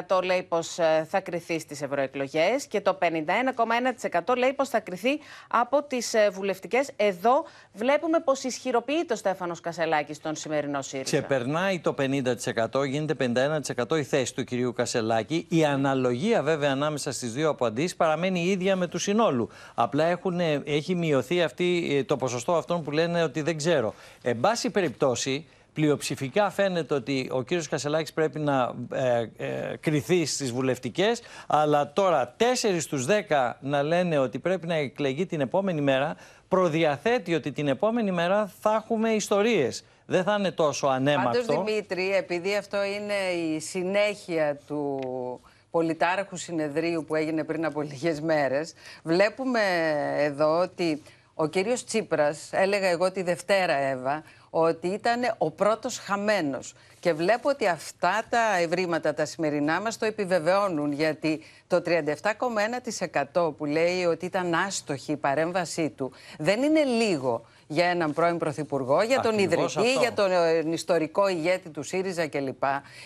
S2: 40,9% λέει πως ε, θα κριθεί στις ευρωεκλογές και το 51,1% λέει πως θα κριθεί από τις ε, βουλευτικές. Εδώ βλέπουμε πως ισχυροποιείται ο Στέφανος Κασελάκης στον σημερινό ΣΥΡΙΖΑ.
S39: Ξεπερνάει το 50%, γίνεται 51% η θέση του κυρίου Κασελάκη. Η αναλογία βέβαια ανάμεσα στις δύο απαντήσεις παραμένει η ίδια με του συνόλου. Απλά έχουν, έχει μειωθεί αυτή, ε, το ποσοστό αυτών που λένε ότι δεν ξέρω. Εν πάση περιπτώσει, πλειοψηφικά φαίνεται ότι ο κύριος Κασελάκης πρέπει να ε, ε, κριθεί στις βουλευτικές, αλλά τώρα 4 στους 10 να λένε ότι πρέπει να εκλεγεί την επόμενη μέρα, προδιαθέτει ότι την επόμενη μέρα θα έχουμε ιστορίες. Δεν θα είναι τόσο ανέμακτο.
S38: Πάντως Δημήτρη, επειδή αυτό είναι η συνέχεια του πολιτάρχου συνεδρίου που έγινε πριν από λίγες μέρες, βλέπουμε εδώ ότι ο κύριος Τσίπρας, έλεγα εγώ τη Δευτέρα Εύα, ότι ήταν ο πρώτος χαμένος. Και βλέπω ότι αυτά τα ευρήματα τα σημερινά μας το επιβεβαιώνουν, γιατί το 37,1% που λέει ότι ήταν άστοχη η παρέμβασή του δεν είναι λίγο για έναν πρώην Πρωθυπουργό, για τον
S39: Ακριβώς
S38: ιδρυτή,
S39: αυτό.
S38: για τον ε, ιστορικό ηγέτη του ΣΥΡΙΖΑ κλπ.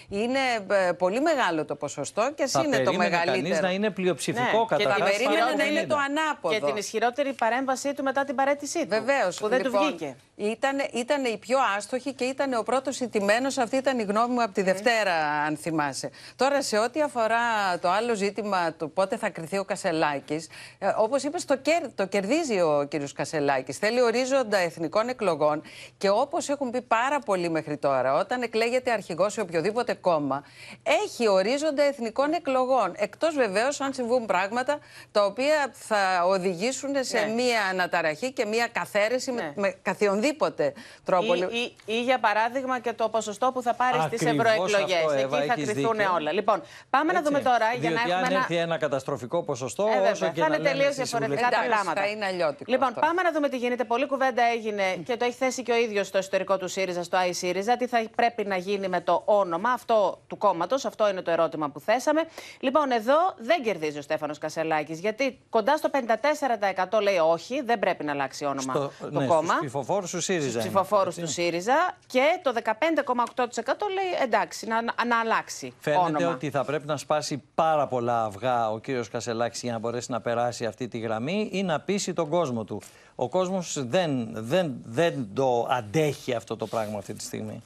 S38: Είναι ε, πολύ μεγάλο το ποσοστό και
S39: Θα
S38: είναι το
S39: περίμενε
S38: μεγαλύτερο.
S39: κανείς να είναι πλειοψηφικό
S2: Ναι,
S39: καταρχάς.
S38: Και την περίμενε
S39: παρά
S38: να
S39: το
S38: είναι
S39: 50.
S38: το ανάποδο.
S2: Και την ισχυρότερη παρέμβασή του μετά την παρέτησή του.
S38: Βεβαίως.
S2: Που δεν του βγήκε.
S38: Ήταν, ήταν η πιο άστοχη και ήταν ο πρώτος ηττημένος. Αυτή ήταν η γνώμη μου από τη Δευτέρα, αν θυμάσαι. Τώρα, σε ό,τι αφορά το άλλο ζήτημα, το πότε θα κρυθεί ο Κασελάκης, όπως είπες, το, κερ, το κερδίζει ο κ. Κασελάκης. Θέλει ορίζοντα εθνικών εκλογών και όπως έχουν πει πάρα πολλοί μέχρι τώρα, όταν εκλέγεται αρχηγός σε οποιοδήποτε κόμμα, έχει ορίζοντα εθνικών εκλογών. Εκτός βεβαίως αν συμβούν πράγματα τα οποία θα οδηγήσουν σε
S2: Ναι.
S38: μία αναταραχή και μία καθαίρεση με, με καθιονδήποτε τρόπο.
S2: Ή, ή, ή για παράδειγμα και το ποσοστό που θα πάρει στις
S39: Ακριβώς
S2: ευρωεκλογές.
S39: αυτό, Εύα,
S2: Εκεί θα
S39: έχεις
S2: κρυθούν
S39: δίκιο.
S2: όλα. Λοιπόν, πάμε να
S39: Έτσι.
S2: δούμε τώρα για να
S39: Διότι
S2: έχουμε
S39: αν
S2: ένα.
S39: έρθει ένα καταστροφικό ποσοστό,
S2: Ε, βέβαια,
S39: όσο και
S2: θα
S39: να
S2: είναι
S39: λένε
S2: τελείως
S39: στις
S2: διαφορετικά τα
S39: βουλευτικές.
S2: πράγματα.
S38: θα είναι αλλιώτικο
S2: Λοιπόν,
S38: αυτό.
S2: πάμε να δούμε τι γίνεται. Πολλή κουβέντα έγινε και το έχει θέσει και ο ίδιος στο εσωτερικό του ΣΥΡΙΖΑ, στο iSyriza. Τι θα πρέπει να γίνει με το όνομα αυτό του κόμματος. Αυτό είναι το ερώτημα που θέσαμε. Λοιπόν, εδώ δεν κερδίζει ο Στέφανος Κασελάκης, γιατί κοντά στο 54% λέει όχι, δεν πρέπει να αλλάξει όνομα
S39: Στο,
S2: το
S39: ναι,
S2: κόμμα.
S39: Στους ψηφοφόρους του ΣΥΡΙΖΑ.
S2: Στους
S39: είναι,
S2: ψηφοφόρους
S39: έτσι.
S2: του ΣΥΡΙΖΑ και το 15,8% λέει εντάξει, να, να αλλάξει
S39: Φαίνεται
S2: όνομα.
S39: ότι θα πρέπει να σπάσει πάρα πολλά αυγά ο κύριος Κασελάκης για να μπορέσει να περάσει αυτή τη γραμμή ή να πείσει τον κόσμο του. Ο κόσμος δεν, δεν, δεν το αντέχει αυτό το πράγμα αυτή τη στιγμή.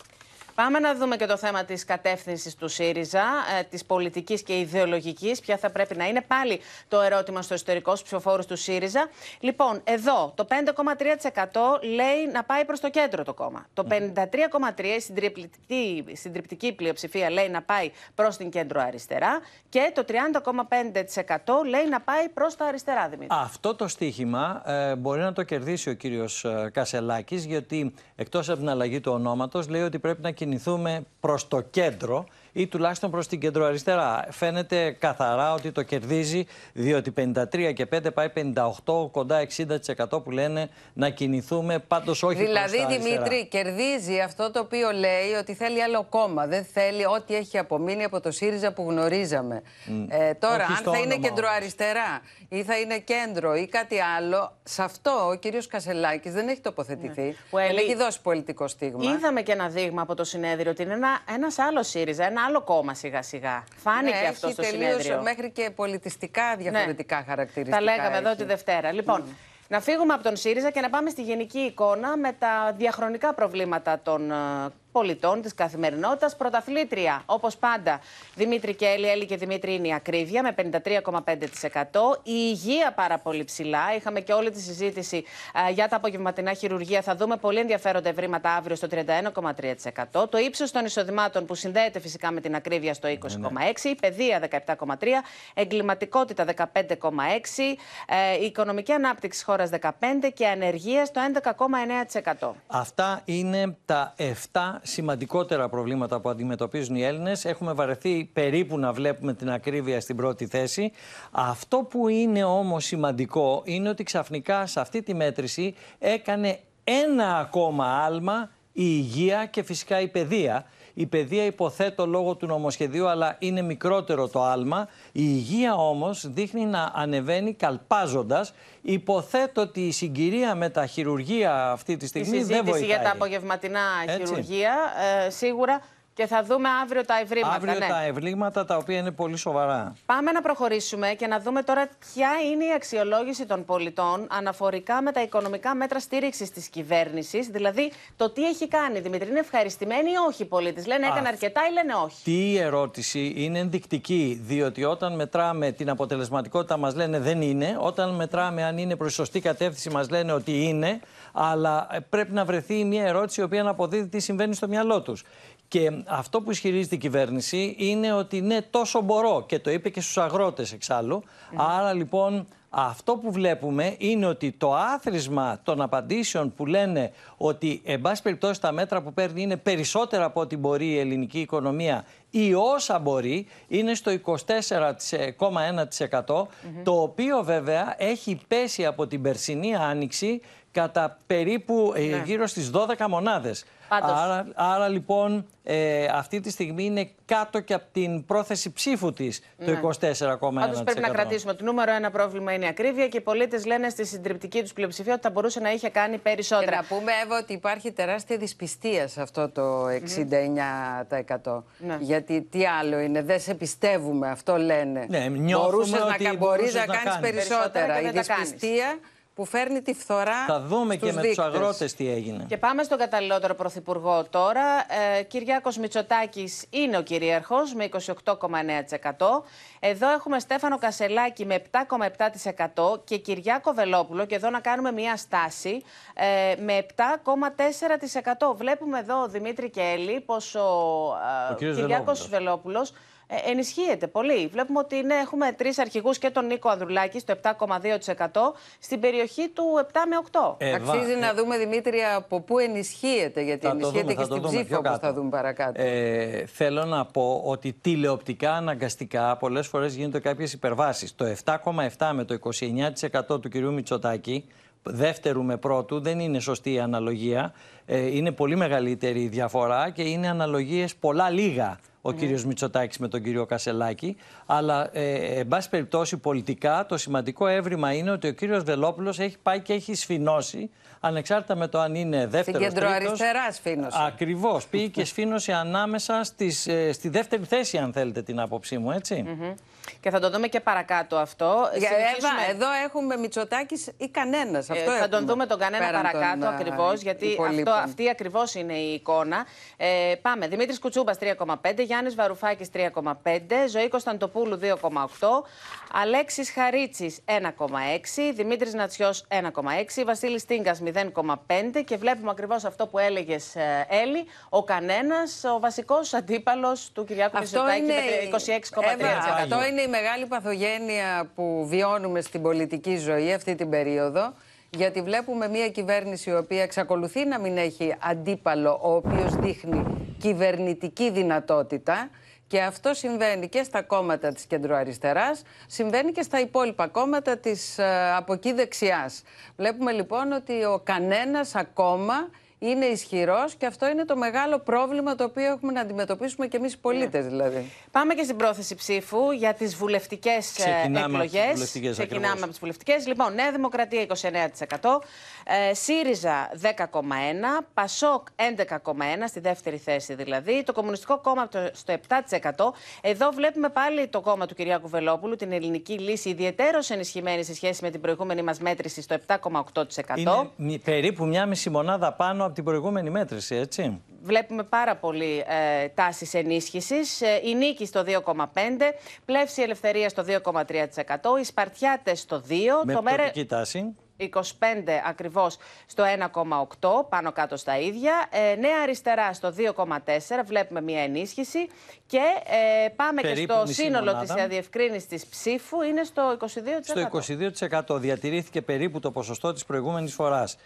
S2: Πάμε να δούμε και το θέμα της κατεύθυνσης του ΣΥΡΙΖΑ, ε, της πολιτικής και ιδεολογικής, ποια θα πρέπει να είναι. Πάλι το ερώτημα στο εσωτερικό στους ψηφοφόρους του ΣΥΡΙΖΑ. Λοιπόν, εδώ το 5,3% λέει να πάει προς το κέντρο το κόμμα. Το 53,3% η συντριπτική, η συντριπτική πλειοψηφία λέει να πάει προς την κέντρο αριστερά και το 30,5% λέει να πάει προς τα αριστερά, Δημήτρη.
S39: Αυτό το στίχημα ε, μπορεί να το κερδίσει ο κύριος ε, Κασελάκης γιατί εκτός από την αλλαγή του ονόματος λέει ότι πρέπει να κινηθούμε προς το κέντρο ή τουλάχιστον προς την κεντροαριστερά. Φαίνεται καθαρά ότι το κερδίζει διότι 53 και 5 πάει 58 κοντά 60% που λένε να κινηθούμε πάντως όχι
S38: δηλαδή,
S39: προς τα αριστερά.
S38: Δημήτρη, κερδίζει αυτό το οποίο λέει ότι θέλει άλλο κόμμα. Δεν θέλει ό,τι έχει απομείνει από το ΣΥΡΙΖΑ που γνωρίζαμε. Ε, τώρα,
S39: Όχι
S38: αν
S39: στο
S38: θα είναι
S39: όνομα όμως.
S38: κεντροαριστερά ή θα είναι κέντρο ή κάτι άλλο, σε αυτό ο κύριος Κασελάκης δεν έχει τοποθετηθεί.
S2: Που
S38: Δεν
S2: έλεγε-
S38: έχει δώσει πολιτικό στίγμα.
S2: Είδαμε και ένα δείγμα από το συνέδριο ότι είναι ένα ένας άλλος ΣΥΡΙΖΑ, ένα άλλο κόμμα σιγά σιγά. Φάνηκε
S38: Ναι,
S2: αυτό
S38: έχει
S2: στο
S38: τελείως
S2: συνέδριο.
S38: μέχρι και πολιτιστικά διαφορετικά χαρακτηριστικά.
S2: Τα λέγαμε εδώ
S38: έχει.
S2: τη Δευτέρα. Λοιπόν, να φύγουμε από τον ΣΥΡΙΖΑ και να πάμε στη γενική εικόνα με τα διαχρονικά προβλήματα των ε, πολιτών της καθημερινότητας. Πρωταθλήτρια, όπως πάντα, Δημήτρη και Έλλη. Έλλη και Δημήτρη είναι η ακρίβεια με 53,5%. Η υγεία πάρα πολύ ψηλά. Είχαμε και όλη τη συζήτηση ε, για τα απογευματινά χειρουργία. Θα δούμε πολύ ενδιαφέροντα ευρήματα αύριο στο 31,3%. Το ύψος των εισοδημάτων που συνδέεται φυσικά με την ακρίβεια στο 20,6%. Η παιδεία 17,3%. Εγκληματικότητα 15,6%. Ε, η οικονομική ανάπτυξη χώρας 15% και ανεργία στο 11,9%.
S39: Αυτά είναι τα 7 σημαντικότερα προβλήματα που αντιμετωπίζουν οι Έλληνες. Έχουμε βαρεθεί περίπου να βλέπουμε την ακρίβεια στην πρώτη θέση. Αυτό που είναι όμως σημαντικό είναι ότι ξαφνικά σε αυτή τη μέτρηση έκανε ένα ακόμα άλμα η υγεία και φυσικά η παιδεία. Η παιδεία υποθέτω λόγω του νομοσχεδίου, αλλά είναι μικρότερο το άλμα. Η υγεία όμως δείχνει να ανεβαίνει καλπάζοντας. Υποθέτω ότι η συγκυρία με τα χειρουργεία αυτή τη στιγμή
S2: η
S39: δεν βοηθάει.
S2: συζήτηση για τα απογευματινά
S39: Έτσι.
S2: χειρουργεία ε, σίγουρα και θα δούμε αύριο τα ευρήματα.
S39: Αύριο
S2: ναι.
S39: τα ευλίγματα τα οποία είναι πολύ σοβαρά.
S2: Πάμε να προχωρήσουμε και να δούμε τώρα ποια είναι η αξιολόγηση των πολιτών αναφορικά με τα οικονομικά μέτρα στήριξης της κυβέρνησης. Δηλαδή, το τι έχει κάνει. Δημητρή, είναι ευχαριστημένοι ή όχι οι πολίτες; Λένε έκανε
S39: Α,
S2: αρκετά ή λένε όχι.
S39: Αυτή η ερώτηση είναι ενδεικτική, διότι όταν μετράμε την αποτελεσματικότητα μας λένε δεν είναι, όταν μετράμε αν είναι προς σωστή κατεύθυνση μας λένε ότι είναι, αλλά ε, πρέπει να βρεθεί μια ερώτηση η οποία να αποδίδει τι συμβαίνει στο μυαλό τους. Και αυτό που ισχυρίζεται η κυβέρνηση είναι ότι ναι, τόσο μπορώ. Και το είπε και στους αγρότες εξάλλου. Άρα λοιπόν αυτό που βλέπουμε είναι ότι το άθροισμα των απαντήσεων που λένε ότι εν πάση περιπτώσει τα μέτρα που παίρνει είναι περισσότερα από ό,τι μπορεί η ελληνική οικονομία ή όσα μπορεί είναι στο 24,1% το οποίο βέβαια έχει πέσει από την περσινή άνοιξη κατά περίπου ε,
S2: Ναι.
S39: γύρω στις 12 μονάδες.
S2: Πάντως.
S39: Άρα, άρα λοιπόν ε, αυτή τη στιγμή είναι κάτω και από την πρόθεση ψήφου της το
S2: Ναι.
S39: 24,1%.
S2: Πάντως πρέπει να κρατήσουμε ότι νούμερο ένα πρόβλημα είναι η ακρίβεια και οι πολίτες λένε στη συντριπτική τους πλειοψηφία ότι θα μπορούσε να είχε κάνει
S38: Και
S2: περισσότερα.
S38: να πούμε, Εύα, ότι υπάρχει τεράστια δυσπιστία σε αυτό το 69%.
S2: Ναι.
S38: Γιατί τι άλλο είναι, δεν σε πιστεύουμε, αυτό λένε.
S39: Ναι, νιώθουμε
S38: Μπορούσες
S39: ότι
S38: να, κα-
S39: μπορούσες
S38: μπορείς να,
S39: να
S38: κάνεις
S39: κάνεις.
S38: περισσότερα.
S2: Περισσότερα και
S38: Η
S2: δεν τα κάνεις.
S38: δυσπιστία που φέρνει τη φθορά
S39: Θα δούμε και
S38: στους
S39: με τους
S38: δείκτες.
S39: αγρότες τι έγινε.
S2: Και πάμε στον καταλληλότερο πρωθυπουργό τώρα. Ε, Κυριάκος Μητσοτάκης είναι ο κυρίαρχος με 28,9%. Εδώ έχουμε Στέφανο Κασελάκη με 7,7% και Κυριάκο Βελόπουλο, και εδώ να κάνουμε μια στάση, ε, με 7,4%. Βλέπουμε εδώ, Δημήτρη και Έλλη, πως ο, ε,
S39: Ο κύριος
S2: Κυριάκος
S39: Βελόπουλος.
S2: Βελόπουλος ε, ενισχύεται πολύ. Βλέπουμε ότι είναι, έχουμε τρεις αρχηγούς και τον Νίκο Ανδρουλάκη στο 7,2% στην περιοχή του 7 με 8.
S39: Εύα,
S38: Αξίζει να δούμε, Δημήτρη, από πού ενισχύεται, γιατί
S39: Θα το
S38: ενισχύεται
S39: δούμε,
S38: και
S39: θα το
S38: στην
S39: δούμε
S38: ψήφο,
S39: πιο
S38: όπως θα
S39: κάτω.
S38: δούμε παρακάτω.
S39: Ε, θέλω να πω ότι τηλεοπτικά αναγκαστικά πολλές φορές γίνονται κάποιες υπερβάσεις. Το 7,7 με το 29% του κυρίου Μητσοτάκη, δεύτερου με πρώτου, δεν είναι σωστή η αναλογία. Ε, είναι πολύ μεγαλύτερη η διαφορά και είναι αναλογίες πολλά λίγα ο κύριος Μητσοτάκης με τον κύριο Κασελάκη. Αλλά, ε, εν πάση περιπτώσει, πολιτικά το σημαντικό έβριμα είναι ότι ο κύριος Βελόπουλος έχει πάει και έχει σφινώσει, ανεξάρτητα με το αν είναι
S38: Στην
S39: δεύτερος, τρίτος.
S38: κεντροαριστερά σφήνωσε.
S39: Ακριβώς. Πήγε και σφήνωσε ανάμεσα στις, ε, στη δεύτερη θέση, αν θέλετε την άποψή μου, έτσι.
S2: Μμμ. Και θα το δούμε και παρακάτω αυτό.
S38: Για
S2: Συνεχίσουμε-
S38: Εύα, εδώ έχουμε Μητσοτάκης ή κανένας.
S2: Ε, θα τον δούμε τον κανένα παρακάτω ακριβώς, γιατί αυτό, αυτή ακριβώς είναι η εικόνα. Ε, πάμε. Δημήτρης Κουτσούμπας 3,5, Γιάννης Βαρουφάκης 3,5, Ζωή Κωνσταντοπούλου 2,8, Αλέξης Χαρίτσης 1,6, Δημήτρης Νατσιός 1,6, Βασίλης Τίνκα 0,5 και βλέπουμε ακριβώς αυτό που έλεγες Έλλη, ο κανένας, ο βασικός αντίπαλος του Κυριάκου
S38: Αυτό
S2: Μητσοτάκη
S38: είναι,
S2: με 26,3%.
S38: Εύα, αυτό είναι η μεγάλη παθογένεια που βιώνουμε στην πολιτική ζωή αυτή την περίοδο. Γιατί βλέπουμε μια κυβέρνηση η οποία εξακολουθεί να μην έχει αντίπαλο ο οποίος δείχνει κυβερνητική δυνατότητα και αυτό συμβαίνει και στα κόμματα της κεντροαριστεράς, συμβαίνει και στα υπόλοιπα κόμματα της ε, από εκεί δεξιάς. Βλέπουμε λοιπόν ότι ο κανένας ακόμα είναι ισχυρός και αυτό είναι το μεγάλο πρόβλημα το οποίο έχουμε να αντιμετωπίσουμε και εμείς οι πολίτες δηλαδή.
S2: Πάμε και στην πρόθεση ψήφου για τις βουλευτικές
S39: Ξεκινάμε από τις
S2: εκλογές.
S39: βουλευτικές,
S2: Ξεκινάμε
S39: ακριβώς.
S2: από τις βουλευτικές. Λοιπόν, Νέα Δημοκρατία 29%, ε, ΣΥΡΙΖΑ 10,1%, ΠΑΣΟΚ 11,1% στη δεύτερη θέση δηλαδή, το Κομμουνιστικό Κόμμα το- στο 7%. Εδώ βλέπουμε πάλι το κόμμα του Κυριάκου Βελόπουλου, την ελληνική λύση, ιδιαίτερω ενισχυμένη σε σχέση με την προηγούμενη μας μέτρηση στο 7,8%.
S39: Είναι μη- περίπου μια μισή μονάδα πάνω από την προηγούμενη μέτρηση, έτσι.
S2: Βλέπουμε πάρα πολύ ε, τάσεις ενίσχυσης. Ε, η Νίκη στο 2,5%, Πλεύση Ελευθερίας στο 2,3%, οι Σπαρτιάτες στο 2%,
S39: Με
S2: το ΜΕΡΕ
S39: πτωτική τάση.
S2: 25 ακριβώς στο 1,8, πάνω κάτω στα ίδια. Ε, Νέα Αριστερά στο 2,4, βλέπουμε μια ενίσχυση. Και ε, πάμε
S39: Περίπου
S2: και στο
S39: μισή
S2: σύνολο
S39: μονάδα.
S2: της αδιευκρίνησης ψήφου, είναι στο 22%.
S39: Στο 22% διατηρήθηκε περίπου το ποσοστό της προηγούμενης φοράς.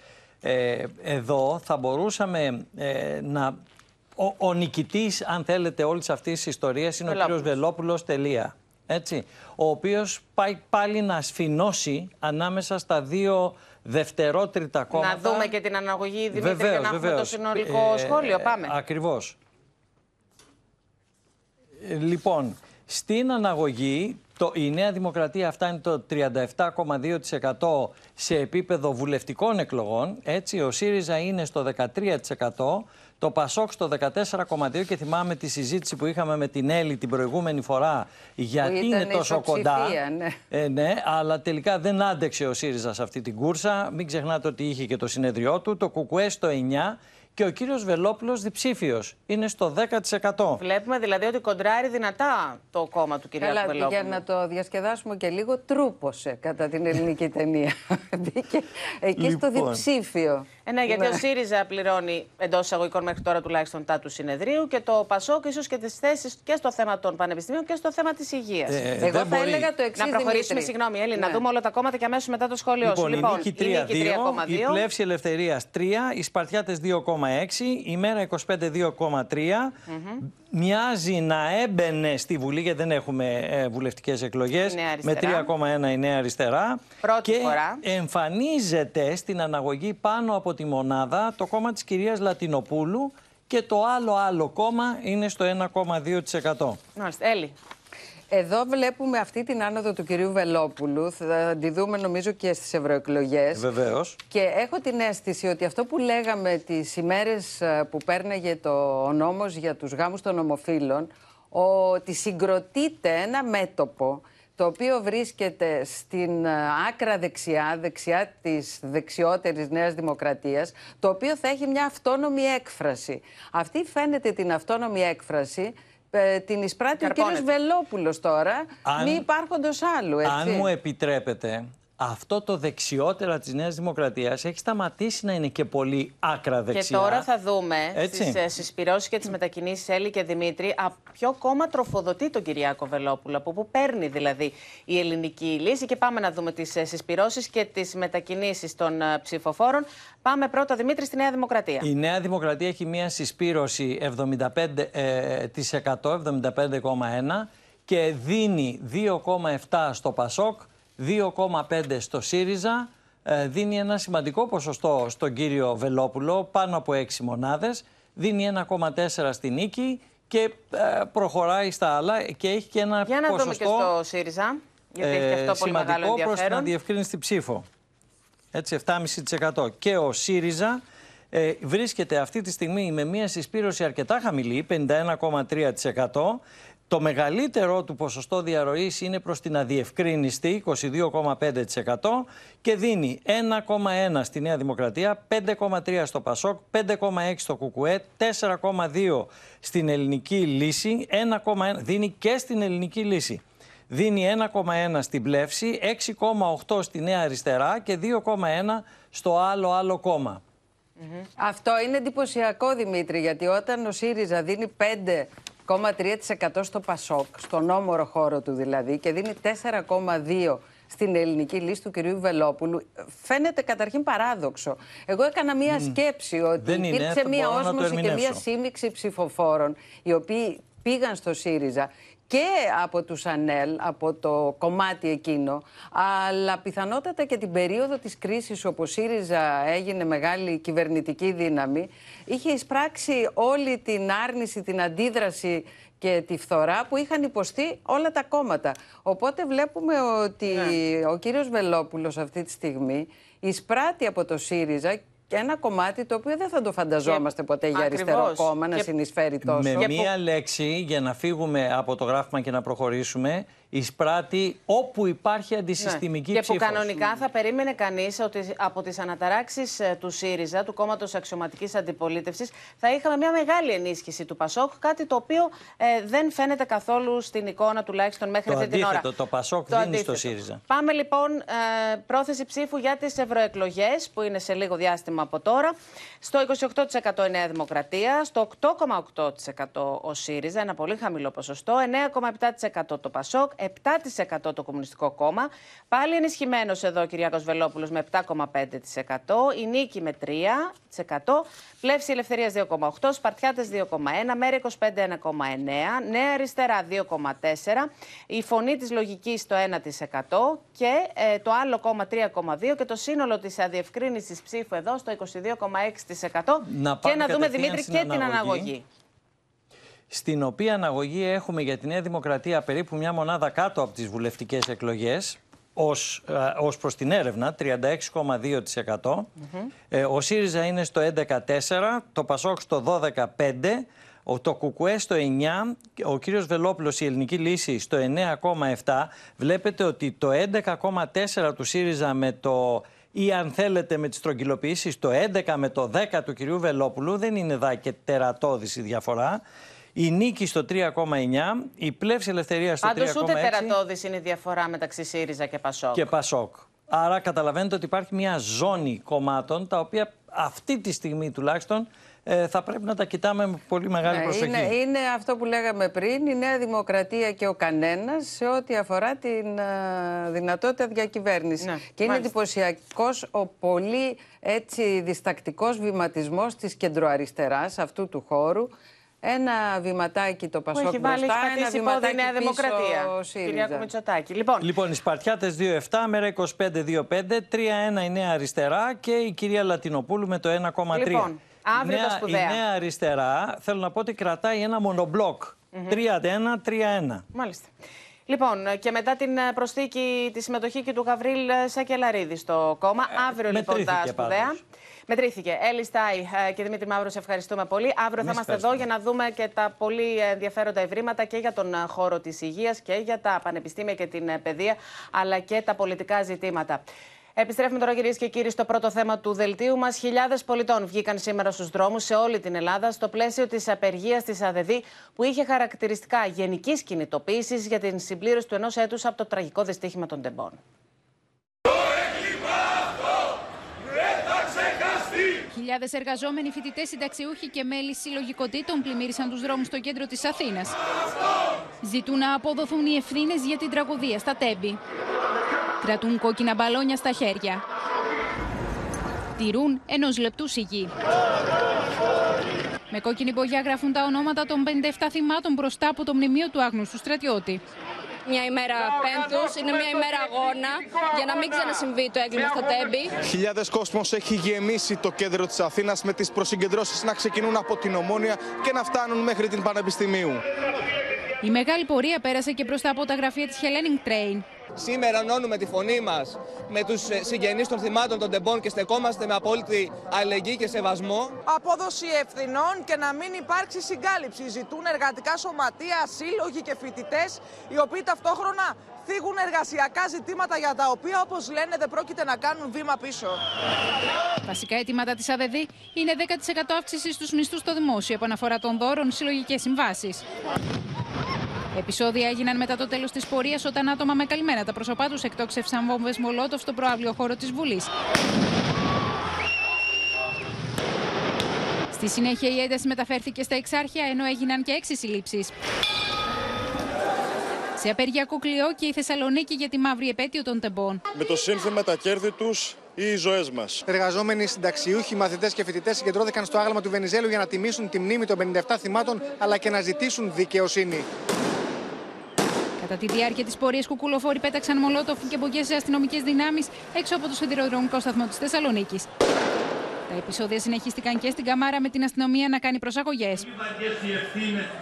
S39: Ε, εδώ θα μπορούσαμε ε, να ο, ο νικητής, αν θέλετε, όλης αυτής της ιστορίας είναι ο κύριος Βελόπουλο. Τελεία. Έτσι, ο οποίος πάει πάλι να σφινώσει ανάμεσα στα δύο δευτερότριτα κόμματα.
S2: Να δούμε και την αναγωγή, Δημήτρη,
S39: Βεβαίως,
S2: για να έχουμε το
S39: βεβαίως.
S2: συνολικό
S39: Ε,
S2: σχόλιο. Πάμε.
S39: Ακριβώς. Ε, Λοιπόν, στην αναγωγή το, η Νέα Δημοκρατία φτάνει το 37,2% σε επίπεδο βουλευτικών εκλογών. Έτσι, ο ΣΥΡΙΖΑ είναι στο 13%. Το ΠΑΣΟΚ στο 14,2% και θυμάμαι τη συζήτηση που είχαμε με την Έλλη την προηγούμενη φορά γιατί
S38: ήταν
S39: είναι τόσο κοντά.
S38: ισοψηφία, ναι.
S39: Ε, ναι, αλλά τελικά δεν άντεξε ο ΣΥΡΙΖΑ σε αυτή την κούρσα. Μην ξεχνάτε ότι είχε και το συνέδριό του. Το ΚΚΕ στο 9% και ο κύριος Βελόπουλος διψήφιος. Είναι στο 10%.
S2: Βλέπουμε δηλαδή ότι κοντράρει δυνατά το κόμμα του κυρία
S38: Καλά,
S2: Βελόπουλου.
S38: για να το διασκεδάσουμε και λίγο, τρούπωσε κατά την ελληνική ταινία. [laughs] Μπήκε εκεί στο
S2: Λοιπόν.
S38: διψήφιο.
S2: Ε, ναι, γιατί
S38: Ναι.
S2: ο ΣΥΡΙΖΑ πληρώνει εντός εισαγωγικών μέχρι τώρα τουλάχιστον τα του συνεδρίου και το ΠΑΣΟΚ ίσως και τις θέσεις και στο θέμα των πανεπιστημίων και στο θέμα της υγείας.
S39: Ε, Εγώ δεν θα μπορεί. έλεγα
S38: το εξής,
S2: Να προχωρήσουμε,
S38: Δημήτρη.
S2: συγγνώμη, Έλλη, να
S38: Ναι.
S2: δούμε όλα τα κόμματα και αμέσως μετά το σχόλιο σου.
S39: Λοιπόν, η Νίκη 3-2,
S2: η Νίκη 3,2.
S39: η Πλεύση Ελευθερίας 3, οι Σπαρτιάτες 2,6, η Μέρα 25 2,3. Μοιάζει να έμπαινε στη Βουλή, γιατί δεν έχουμε ε, βουλευτικές εκλογές,
S2: Η Νέα
S39: με
S2: Αριστερά.
S39: 3,1 η Νέα Αριστερά.
S2: Πρώτη
S39: και
S2: φορά.
S39: εμφανίζεται στην αναγωγή πάνω από τη μονάδα το κόμμα της κυρίας Λατινοπούλου και το άλλο άλλο κόμμα είναι στο 1,2%.
S2: Μάλιστα, Έλλη.
S38: Εδώ βλέπουμε αυτή την άνοδο του κυρίου Βελόπουλου. Θα τη δούμε νομίζω και στις ευρωεκλογές.
S39: Βεβαίως.
S38: Και έχω την αίσθηση ότι αυτό που λέγαμε τις ημέρες ε, που πέρναγε το ο νόμος για τους γάμους των ομοφύλων, ότι συγκροτείται ένα μέτωπο το οποίο βρίσκεται στην ε, άκρα δεξιά, δεξιά της δεξιότερης Νέας Δημοκρατίας, το οποίο θα έχει μια αυτόνομη έκφραση. Αυτή φαίνεται την αυτόνομη έκφραση ε, την εισπράττει ο κύριος
S2: Καρπώνεται.
S38: Βελόπουλος τώρα,
S39: Αν-
S38: μη υπάρχοντος άλλου, έτσι.
S39: Αν μου επιτρέπετε, αυτό το δεξιότερα της Νέας Δημοκρατίας έχει σταματήσει να είναι και πολύ άκρα δεξιά.
S2: Και τώρα θα δούμε
S39: Έτσι.
S2: στις συσπηρώσει και τις μετακινήσεις Έλλη και Δημήτρη από ποιο κόμμα τροφοδοτεί τον Κυριάκο Βελόπουλο, από πού παίρνει δηλαδή η ελληνική λύση. Και πάμε να δούμε τις συσπηρώσει και τις μετακινήσεις των ε, ψηφοφόρων. Πάμε πρώτα, Δημήτρη, στη Νέα Δημοκρατία.
S39: Η Νέα Δημοκρατία έχει μία συσπήρωση 75%, ε, της 100, 75,1 και δίνει 2,7 στο ΠΑΣΟΚ, 2,5 στο ΣΥΡΙΖΑ, ε, δίνει ένα σημαντικό ποσοστό στον κύριο Βελόπουλο, πάνω από 6 μονάδες, δίνει 1,4 στη Νίκη και ε, προχωράει στα άλλα και έχει και ένα
S2: Για να
S39: ποσοστό
S2: δούμε και στο ΣΥΡΙΖΑ, γιατί έχει και αυτό πολύ μεγάλο
S39: Ε, σημαντικό προς την
S2: ενδιαφέρον.
S39: αδιευκρίνηστη ψήφο. Έτσι, 7,5%. Και ο ΣΥΡΙΖΑ ε, βρίσκεται αυτή τη στιγμή με μια συσπήρωση αρκετά χαμηλή, 51,3%. Το μεγαλύτερο του ποσοστό διαρροής είναι προς την αδιευκρίνηστη, 22,5% και δίνει 1,1 στη Νέα Δημοκρατία, 5,3 στο ΠΑΣΟΚ, 5,6 στο ΚΚΕ, 4,2 στην Ελληνική Λύση, 1,1 δίνει και στην Ελληνική Λύση. Δίνει 1,1 στην Πλεύση, 6,8 στη Νέα Αριστερά και 2,1 στο άλλο άλλο κόμμα.
S38: Αυτό είναι εντυπωσιακό, Δημήτρη, γιατί όταν ο ΣΥΡΙΖΑ δίνει 5,3% στο ΠΑΣΟΚ, στον όμορο χώρο του δηλαδή, και δίνει 4,2% στην ελληνική λύση του κυρίου Βελόπουλου, φαίνεται καταρχήν παράδοξο. Εγώ έκανα μία σκέψη ότι
S39: Δεν είναι,
S38: υπήρξε
S39: θα
S38: μία
S39: μπορώ να το
S38: όσμωση και μία
S39: ερμηνεύσω.
S38: σύμμιξη ψηφοφόρων, οι οποίοι πήγαν στο ΣΥΡΙΖΑ και από τους ΑΝΕΛ, από το κομμάτι εκείνο, αλλά πιθανότατα και την περίοδο της κρίσης όπου ο ΣΥΡΙΖΑ έγινε μεγάλη κυβερνητική δύναμη, είχε εισπράξει όλη την άρνηση, την αντίδραση και τη φθορά που είχαν υποστεί όλα τα κόμματα. Οπότε βλέπουμε ότι ο κύριος Βελόπουλος αυτή τη στιγμή εισπράττει από το ΣΥΡΙΖΑ και ένα κομμάτι το οποίο δεν θα το φανταζόμαστε ποτέ για αριστερό
S2: Ακριβώς.
S38: κόμμα να
S2: Και-
S38: συνεισφέρει τόσο.
S39: Με μία λέξη, για να φύγουμε από το γράφημα και να προχωρήσουμε, εισπράττει όπου υπάρχει αντισυστημική
S2: Ναι. Και που
S39: ψήφος.
S2: κανονικά θα περίμενε κανείς ότι από τις αναταράξεις του ΣΥΡΙΖΑ, του κόμματος αξιωματικής αντιπολίτευσης, θα είχαμε μια μεγάλη ενίσχυση του ΠΑΣΟΚ. Κάτι το οποίο ε, δεν φαίνεται καθόλου στην εικόνα, τουλάχιστον μέχρι
S39: Το
S2: αυτή την ώρα.
S39: αντίθετο, το ΠΑΣΟΚ
S2: Το
S39: δίνει
S2: αντίθετο.
S39: στο ΣΥΡΙΖΑ.
S2: Πάμε λοιπόν ε, πρόθεση ψήφου για τις ευρωεκλογές, που είναι σε λίγο διάστημα ξέρουμε από τώρα. Στο 28% η Νέα Δημοκρατία, στο 8,8% ο ΣΥΡΙΖΑ, ένα πολύ χαμηλό ποσοστό, 9,7% το ΠΑΣΟΚ, 7% το Κομμουνιστικό Κόμμα. Πάλι ενισχυμένος εδώ ο Κυριάκος Βελόπουλος με 7,5%, η Νίκη με 3%, Πλεύση Ελευθερίας 2,8%, Σπαρτιάτες 2,1%, Μέρη 25 1,9%, Νέα Αριστερά 2,4%, η Φωνή της Λογικής στο 1% και ε, το άλλο κόμμα 3,2% και το σύνολο της αδιευκρίνησης ψήφου εδώ στο 22,6%.
S39: Να
S2: και να δούμε
S39: κατευθείαν
S2: Δημήτρη
S39: στην
S2: και την
S39: αναγωγή.
S2: Αναγωγή.
S39: στην οποία αναγωγή έχουμε για τη Νέα Δημοκρατία περίπου μια μονάδα κάτω από τις βουλευτικές εκλογές ως, ε, ως προς την έρευνα, 36,2%. Ε, ο ΣΥΡΙΖΑ είναι στο 11,4%, το ΠΑΣΟΚ στο 12,5%, ο, το ΚΚΕ στο 9%, ο κύριος Βελόπουλος η Ελληνική Λύση στο 9,7%. Βλέπετε ότι το 11,4% του ΣΥΡΙΖΑ με το ή αν θέλετε με τις στρογγυλοποιήσεις το 11 με το 10 του κυρίου Βελόπουλου δεν είναι δά και τερατώδης η διαφορά. Η Νίκη στο 3,9, η Πλεύση Ελευθερίας στο 3,6
S2: Πάντως ούτε τερατώδης είναι η διαφορά μεταξύ ΣΥΡΙΖΑ και ΠΑΣΟΚ.
S39: και Πασόκ. Άρα καταλαβαίνετε ότι υπάρχει μια ζώνη κομμάτων τα οποία αυτή τη στιγμή τουλάχιστον ε, θα πρέπει να τα κοιτάμε με πολύ μεγάλη
S38: Ναι,
S39: προσοχή.
S38: είναι, είναι αυτό που λέγαμε πριν, η Νέα Δημοκρατία και ο κανένας σε ό,τι αφορά την α, δυνατότητα διακυβέρνησης.
S2: Ναι,
S38: και είναι
S2: μάλιστα.
S38: εντυπωσιακός ο πολύ έτσι διστακτικός βηματισμός της κεντροαριστεράς αυτού του χώρου. Ένα βηματάκι το
S2: Που
S38: Πασόκ
S2: έχει βάλει,
S38: μπροστά,
S2: έχει
S38: ένα
S2: πατήσει πόδι η
S38: βηματάκι
S2: Νέα
S38: πίσω
S2: Δημοκρατία.
S38: ο ΣΥΡΙΖΑ.
S2: Κυριάκο Μητσοτάκη. Λοιπόν,
S39: Λοιπόν, οι Σπαρτιάτες 2-7, μέρα 25-2-5, 3-1 η Νέα Αριστερά και η κυρία Λατινοπούλου με το 1,3.
S2: Λοιπόν, αύριο τα
S39: Νέα-
S2: σπουδαία.
S39: Η Νέα Αριστερά, θέλω να πω ότι κρατάει ένα μονομπλοκ. 31-3-1.
S2: Μάλιστα. Λοιπόν, και μετά την ε, προσθήκη, τη συμμετοχή και του Γαβρίλ ε, Σακελαρίδη στο κόμμα, αύριο λοιπόν τα
S39: μετρήθηκε
S2: σπουδαία.
S39: πάντως.
S2: Μετρήθηκε. Έλλη Στάι ε, και Δημήτρη Μαύρο, σε ευχαριστούμε πολύ. Αύριο θα
S39: Εμείς
S2: είμαστε εδώ
S39: ευχαριστούμε.
S2: για να δούμε και τα πολύ ενδιαφέροντα ευρήματα και για τον ε, χώρο της υγείας και για τα πανεπιστήμια και την ε, παιδεία, αλλά και τα πολιτικά ζητήματα. Επιστρέφουμε τώρα, κυρίες και κύριοι, στο πρώτο θέμα του δελτίου μας. Χιλιάδες πολιτών βγήκαν σήμερα στους δρόμους σε όλη την Ελλάδα στο πλαίσιο της απεργίας της ΑΔΔ, που είχε χαρακτηριστικά γενικής κινητοποίησης για την συμπλήρωση του ενός έτους από το τραγικό δυστύχημα των τεμπών.
S40: Χιλιάδες εργαζόμενοι, φοιτητές, συνταξιούχοι και μέλη συλλογικοτήτων πλημμύρισαν τους δρόμους στο κέντρο της Αθήνας. Ζητούν να αποδοθούν οι ευθύνες για την τραγωδία στα τέμπη. Κρατούν κόκκινα μπαλόνια στα χέρια. Τηρούν ενός λεπτού σιγή. Με κόκκινη μπογιά γράφουν τα ονόματα των 57 θυμάτων μπροστά από το μνημείο του άγνωστου στρατιώτη.
S41: Μια ημέρα πέμπτους, είναι μια ημέρα αγώνα για να μην ξανασυμβεί το έγκλημα στα τέμπη.
S42: Χιλιάδες κόσμος έχει γεμίσει το κέντρο της Αθήνας με τις προσυγκεντρώσεις να ξεκινούν από την Ομόνια και να φτάνουν μέχρι την Πανεπιστημίου.
S40: Η μεγάλη πορεία πέρασε και μπροστά από τα γραφεία της Hellenic Train.
S43: Σήμερα ενώνουμε τη φωνή μας με τους συγγενείς των θυμάτων των τεμπών και στεκόμαστε με απόλυτη αλληλεγγύη και σεβασμό.
S44: Απόδοση ευθυνών και να μην υπάρξει συγκάλυψη. Ζητούν εργατικά σωματεία, σύλλογοι και φοιτητές, οι οποίοι ταυτόχρονα θίγουν εργασιακά ζητήματα για τα οποία, όπως λένε, δεν πρόκειται να κάνουν βήμα πίσω.
S40: Βασικά αιτήματα της ΑΔΔ είναι 10% αύξησης στους μισθούς στο δημόσιο, επαναφορά των δώρων, συλλογικές συμβάσεις. Επισόδια έγιναν μετά το τέλος της πορείας όταν άτομα με καλυμμένα τα πρόσωπά τους εκτόξευσαν βόμβες μολότοφ στο προάβλιο χώρο της Βουλής. Στη συνέχεια η ένταση μεταφέρθηκε στα Εξάρχεια ενώ έγιναν και έξι συλλήψεις. Σε απεργιακό κλειό και η Θεσσαλονίκη για τη μαύρη επέτειο των τεμπών.
S42: Με το σύνθημα τα κέρδη τους ή οι ζωές μας.
S45: Εργαζόμενοι, συνταξιούχοι, μαθητές και φοιτητές συγκεντρώθηκαν στο άγαλμα του Βενιζέλου για να τιμήσουν τη μνήμη των 57 θυμάτων αλλά και να ζητήσουν δικαιοσύνη.
S40: Κατά τη διάρκεια της πορείας, κουκουλοφόροι πέταξαν μολότοφ και μπογκέ σε αστυνομικές δυνάμεις έξω από το σιδηροδρομικό σταθμό της Θεσσαλονίκης. Τα επεισόδια συνεχίστηκαν και στην Καμάρα με την αστυνομία να κάνει προσαγωγές.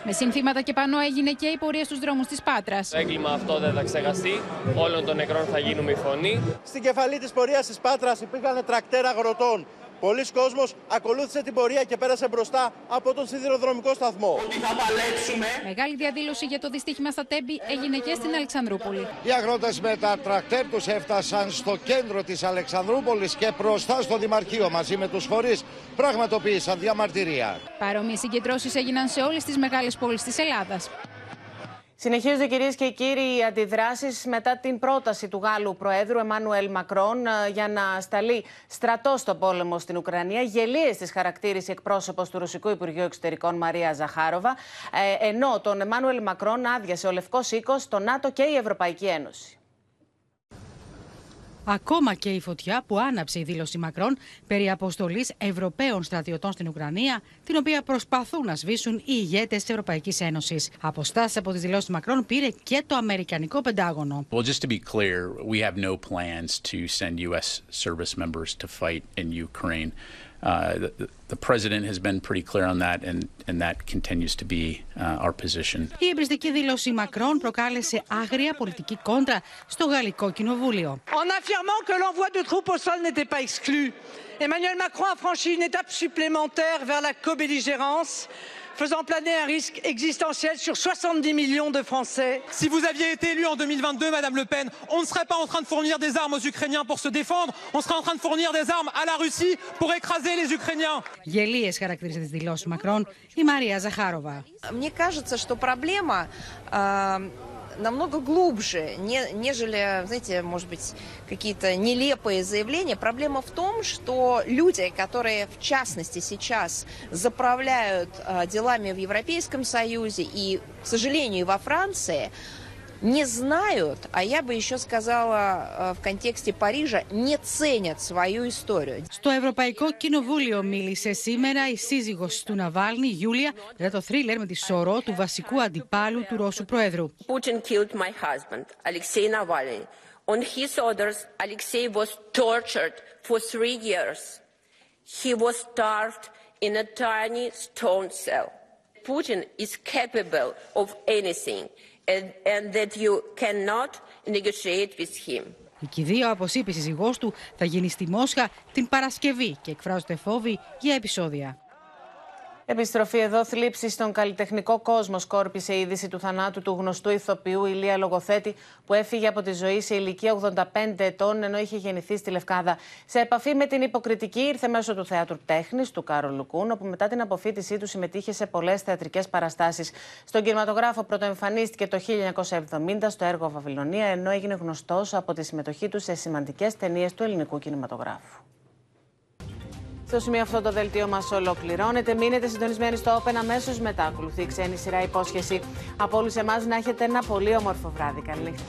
S40: Με συνθήματα και πάνω έγινε και η πορεία στους δρόμους της Πάτρας.
S46: Το έγκλημα αυτό δεν θα ξεχαστεί. Όλων των νεκρών θα γίνουμε η φωνή.
S44: Στην κεφαλή της πορείας της Πάτρας υπήρχαν τρακτέρα αγροτών. Πολλοί κόσμος ακολούθησε την πορεία και πέρασε μπροστά από τον σιδηροδρομικό σταθμό.
S40: Μεγάλη διαδήλωση για το δυστύχημα στα Τέμπη έγινε και στην Αλεξανδρούπολη.
S47: Οι αγρότες με τα τρακτέρ τους έφτασαν στο κέντρο της Αλεξανδρούπολης και μπροστά στο Δημαρχείο μαζί με τους φορείς πραγματοποίησαν διαμαρτυρία.
S40: Παρόμοιες συγκεντρώσεις έγιναν σε όλες τις μεγάλες πόλεις της Ελλάδας.
S2: Συνεχίζονται κυρίες και κύριοι οι αντιδράσεις μετά την πρόταση του Γάλλου Προέδρου Εμμάνουελ Μακρόν ε, για να σταλεί στρατό στο πόλεμο στην Ουκρανία. Γελίες της χαρακτήρισε εκπρόσωπος του Ρωσικού Υπουργείου Εξωτερικών Μαρία Ζαχάροβα. Ε, ενώ τον Εμμάνουελ Μακρόν άδειασε ο Λευκός Οίκος, το ΝΑΤΟ και η Ευρωπαϊκή Ένωση.
S48: Ακόμα και η φωτιά που άναψε η δήλωση Μακρόν περί αποστολής Ευρωπαίων στρατιωτών στην Ουκρανία, την οποία προσπαθούν να σβήσουν οι ηγέτες της Ευρωπαϊκής Ένωσης. Αποστάσεις από τις δηλώσεις Μακρόν πήρε και το Αμερικανικό Πεντάγωνο.
S49: Well, just to be clear, we have no plans to send U.S. service members to fight in Ukraine. Uh, the, the president has been pretty clear on that, and, and that continues to be uh, our position.
S48: Η εμπριστική δήλωση Μακρόν προκάλεσε άγρια πολιτική κόντρα στο Γαλλικό Κοινοβούλιο.
S50: En affirmant que l'envoi de troupes au sol n'était pas exclu, Emmanuel Macron a franchi une étape supplémentaire vers la co-belligérance faisant planer un risque existentiel sur 70 millions de Français.
S51: Si vous aviez été élu en 2022, Madame Le Pen, on ne serait pas en train de fournir des armes aux Ukrainiens pour se défendre, on serait en train de fournir des armes à la Russie pour écraser les Ukrainiens.
S48: Γελίες χαρακτήρισε τις δηλώσεις Μακρόν η Μαρία Ζαχάροβα.
S52: Мне кажется, что проблема э, намного глубже, не, нежели, знаете, может быть, какие-то нелепые заявления. Проблема в том, что люди, которые, в частности, сейчас заправляют э, делами в Европейском Союзе и, к сожалению, во Франции, не знают, а я бы еще сказала э, в контексте Парижа, не ценят свою историю.
S48: Στο Ευρωπαϊκό Κοινοβούλιο μίλησε σήμερα η σύζυγος του Ναβάλνη, Γιούλια, για το θρίλερ με τη σωρό του βασικού αντιπάλου του Ρώσου Προέδρου.
S53: Putin killed my husband, Alexei Navalny. On his orders, Alexei was tortured for three years. He was starved in a tiny stone cell. Putin is capable of anything and, and that you cannot negotiate with him.
S48: Η κηδεία, όπως είπε η σύζυγός του, θα γίνει στη Μόσχα την Παρασκευή και εκφράζονται φόβοι για επεισόδια.
S2: Επιστροφή εδώ, θλίψη στον καλλιτεχνικό κόσμο. Σκόρπισε η είδηση του θανάτου του γνωστού ηθοποιού Ηλία Λογοθέτη, που έφυγε από τη ζωή σε ηλικία 85 ετών, ενώ είχε γεννηθεί στη Λευκάδα. Σε επαφή με την υποκριτική ήρθε μέσω του Θεάτρου Τέχνης του Κάρολ Λουκούν, όπου μετά την αποφύτισή του συμμετείχε σε πολλές θεατρικές παραστάσεις. Στον κινηματογράφο πρωτοεμφανίστηκε το 1970 στο έργο Βαβυλωνία, ενώ έγινε γνωστός από τη συμμετοχή του σε σημαντικές ταινίες του ελληνικού κινηματογράφου. Στο σημείο αυτό το δελτίο μας ολοκληρώνεται. Μείνετε συντονισμένοι στο Open αμέσως μετά. Ακολουθεί η ξένη σειρά υπόσχεση. Από όλους εμάς να έχετε ένα πολύ όμορφο βράδυ. Καλή νύχτα.